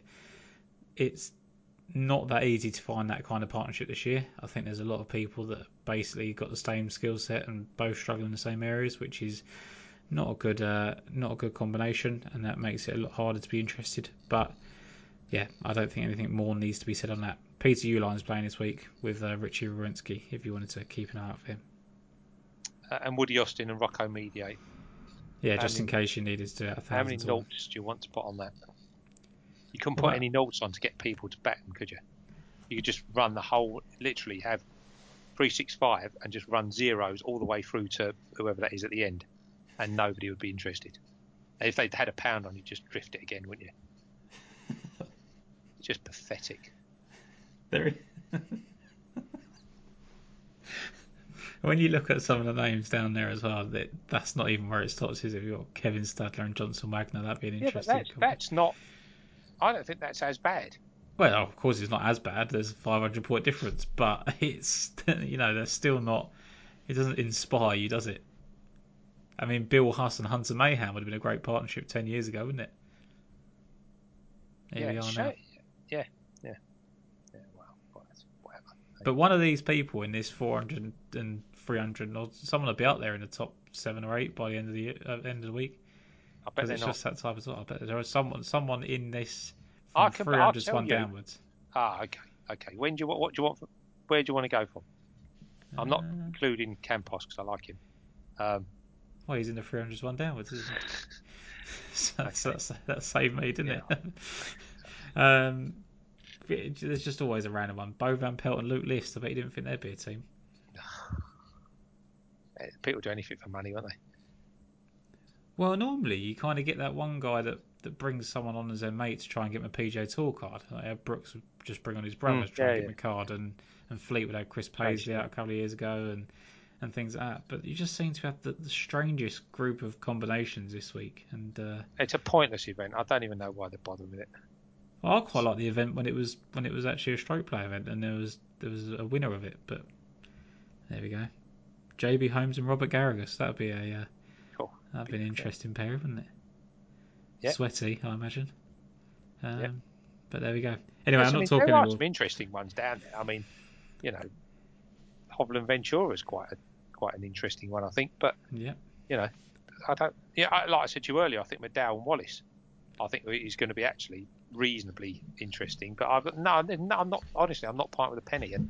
It's not that easy to find that kind of partnership this year. I think there's a lot of people that basically got the same skill set and both struggle in the same areas, which is not a good uh, not a good combination, and that makes it a lot harder to be interested. But yeah, I don't think anything more needs to be said on that. Peter Uihlein's playing this week with uh, Richy Werenski, if you wanted to keep an eye out for him. Uh, and Woody Austin and Rocco Mediate. Yeah, just in case you needed to do it. How many thousand to one. noughts do you want to put on that? You couldn't put any notes on to get people to back them, could you? You could just run the whole, literally have 365 and just run zeros all the way through to whoever that is at the end, and nobody would be interested. And if they'd had a pound on, you'd just drift it again, wouldn't you? It's just pathetic. There is- when you look at some of the names down there as well, that that's not even where it stops, is it? You've got Kevin Stadler and Johnson Wagner. That'd be an Yeah, but interesting. that's, that's not. I don't think that's as bad. Well, of course, it's not as bad. There's a 500 point difference, but it's you know, there's still not. It doesn't inspire you, does it? I mean, Bill Haas and Hunter Mahan would have been a great partnership 10 years ago, wouldn't it? Here yeah, we are it's now. yeah, yeah, yeah. Well, well, whatever. But one of these people in this 400 and 300, or someone will be up there in the top seven or eight by the end of the year, uh, end of the week. I bet it's not. just that type of sort. I bet there is someone, someone in this I from can- I'll 300 to tell one you. downwards. Ah, okay, okay. When do you want? What do you want? From, where do you want to go from? I'm not Uh, including Campos because I like him. Um, Well, he's in the 300 one downwards, isn't he? so that's, Okay. that's, that saved me, didn't it? um, it- there's just always a random one. Bo Van Pelt and Luke List. I bet you didn't think they'd be a team. people do anything for money, won't they? Well, normally you kind of get that one guy that, that brings someone on as their mate to try and get him a PGA Tour card. Like Brooks would just bring on his brothers to try yeah, and get him a card, and, and Fleetwood had Chris Paisley out a couple of years ago, and, and things like that. But you just seem to have the, the strangest group of combinations this week. And uh, It's a pointless event. I don't even know why they're bothering with it. well, I quite like the event when it was when it was actually a stroke play event, and there was there was a winner of it. But there we go. JB Holmes and Robert Garrigus. That'd be a uh. That'd be an interesting pair, wouldn't it? Yeah. Sweaty, I imagine. Um, Yeah. But there we go. Anyway, I'm not mean, talking there are some interesting ones down there. I mean, you know, Hovland Ventura is quite a, quite an interesting one, I think. But Yeah. you know, I don't. Yeah, I, like I said to you earlier, I think McDowell and Wallace, I think is going to be actually reasonably interesting. But I've got no, no, I'm not. Honestly, I'm not parting with a penny, and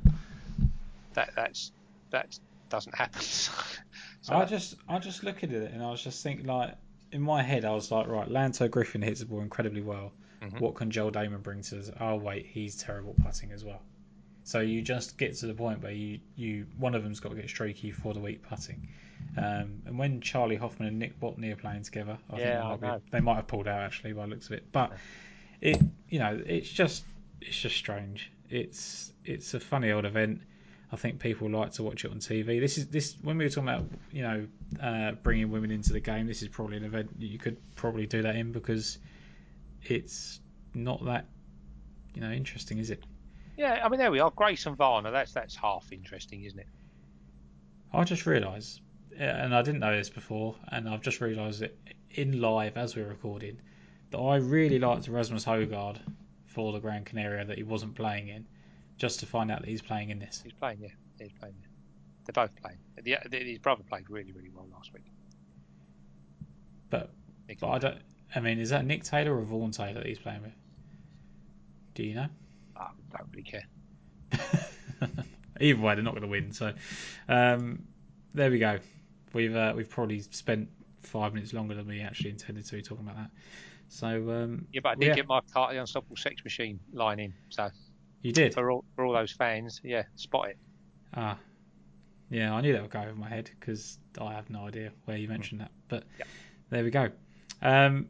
that that's that doesn't happen. so I just I just look at it and I was just thinking like in my head I was like right Lanto Griffin hits the ball incredibly well. Mhm. What can Joel Dahmen bring to us? Oh wait, he's terrible putting as well. So you just get to the point where you, you one of them's got to get streaky for the week putting. Um, and when Charley Hoffman and Nick Watney are playing together, I think Yeah, they I might, be, they might have pulled out actually by the looks of it. But it you know it's just it's just strange. It's it's a funny old event. I think people like to watch it on TV. This is this when we were talking about you know uh, bringing women into the game. This is probably an event you could probably do that in because it's not that you know interesting, is it? yeah, I mean, there we are. Grace and Varner. That's that's half interesting, isn't it? I just realised, and I didn't know this before, and I've just realised it in live as we're recording, that I really liked Rasmus Hojgaard for the Grand Canaria that he wasn't playing in, just to find out that he's playing in this. He's playing, yeah. He's playing, yeah. They're both playing. The, the, his brother played really, really well last week. But Nick- but I don't. I mean, is that Nick Taylor or Vaughn Taylor that he's playing with? Do you know? I don't really care. Either way, they're not going to win. So um, there we go. We've uh, we've probably spent five minutes longer than we actually intended to talking about that. So um, Yeah, but I did Yeah. get my car, the Unstoppable Sex Machine line in. So you did. for all for all those fans, yeah, spot it. Ah, yeah, I knew that would go over my head because I have no idea where you mentioned that. But Yep. there we go. Um,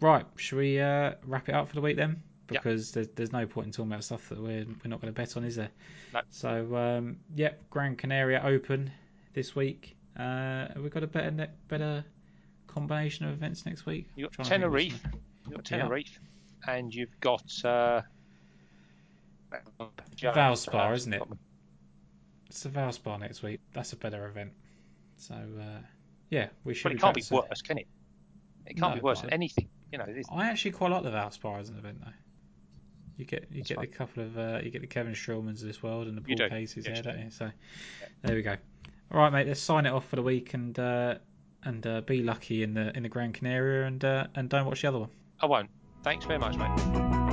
right, should we uh, wrap it up for the week then? Yep. Because there's, there's no point in talking about stuff that we're, we're not going to bet on, is there? No. So, um, yep, Gran Canaria Open this week. Uh, have we got a better ne- better combination of events next week? You've got Tenerife. You've got Yeah. Tenerife, and you've got uh, Valspar, uh, isn't it? It's the Valspar next week. That's a better event. So, uh, yeah, we should But it can't be worse, can it? It can't No, be worse than anything. You know, I actually quite like the Valspar as an event though. You get you That's get fine. the couple of uh, you get the Kevin Streelmans of this world and the Paul do. Cases Yes, there, don't you? So there we go. All right, mate. Let's sign it off for the week and uh, and uh, be lucky in the in the Grand Canaria and uh, and don't watch the other one. I won't. Thanks very much, mate.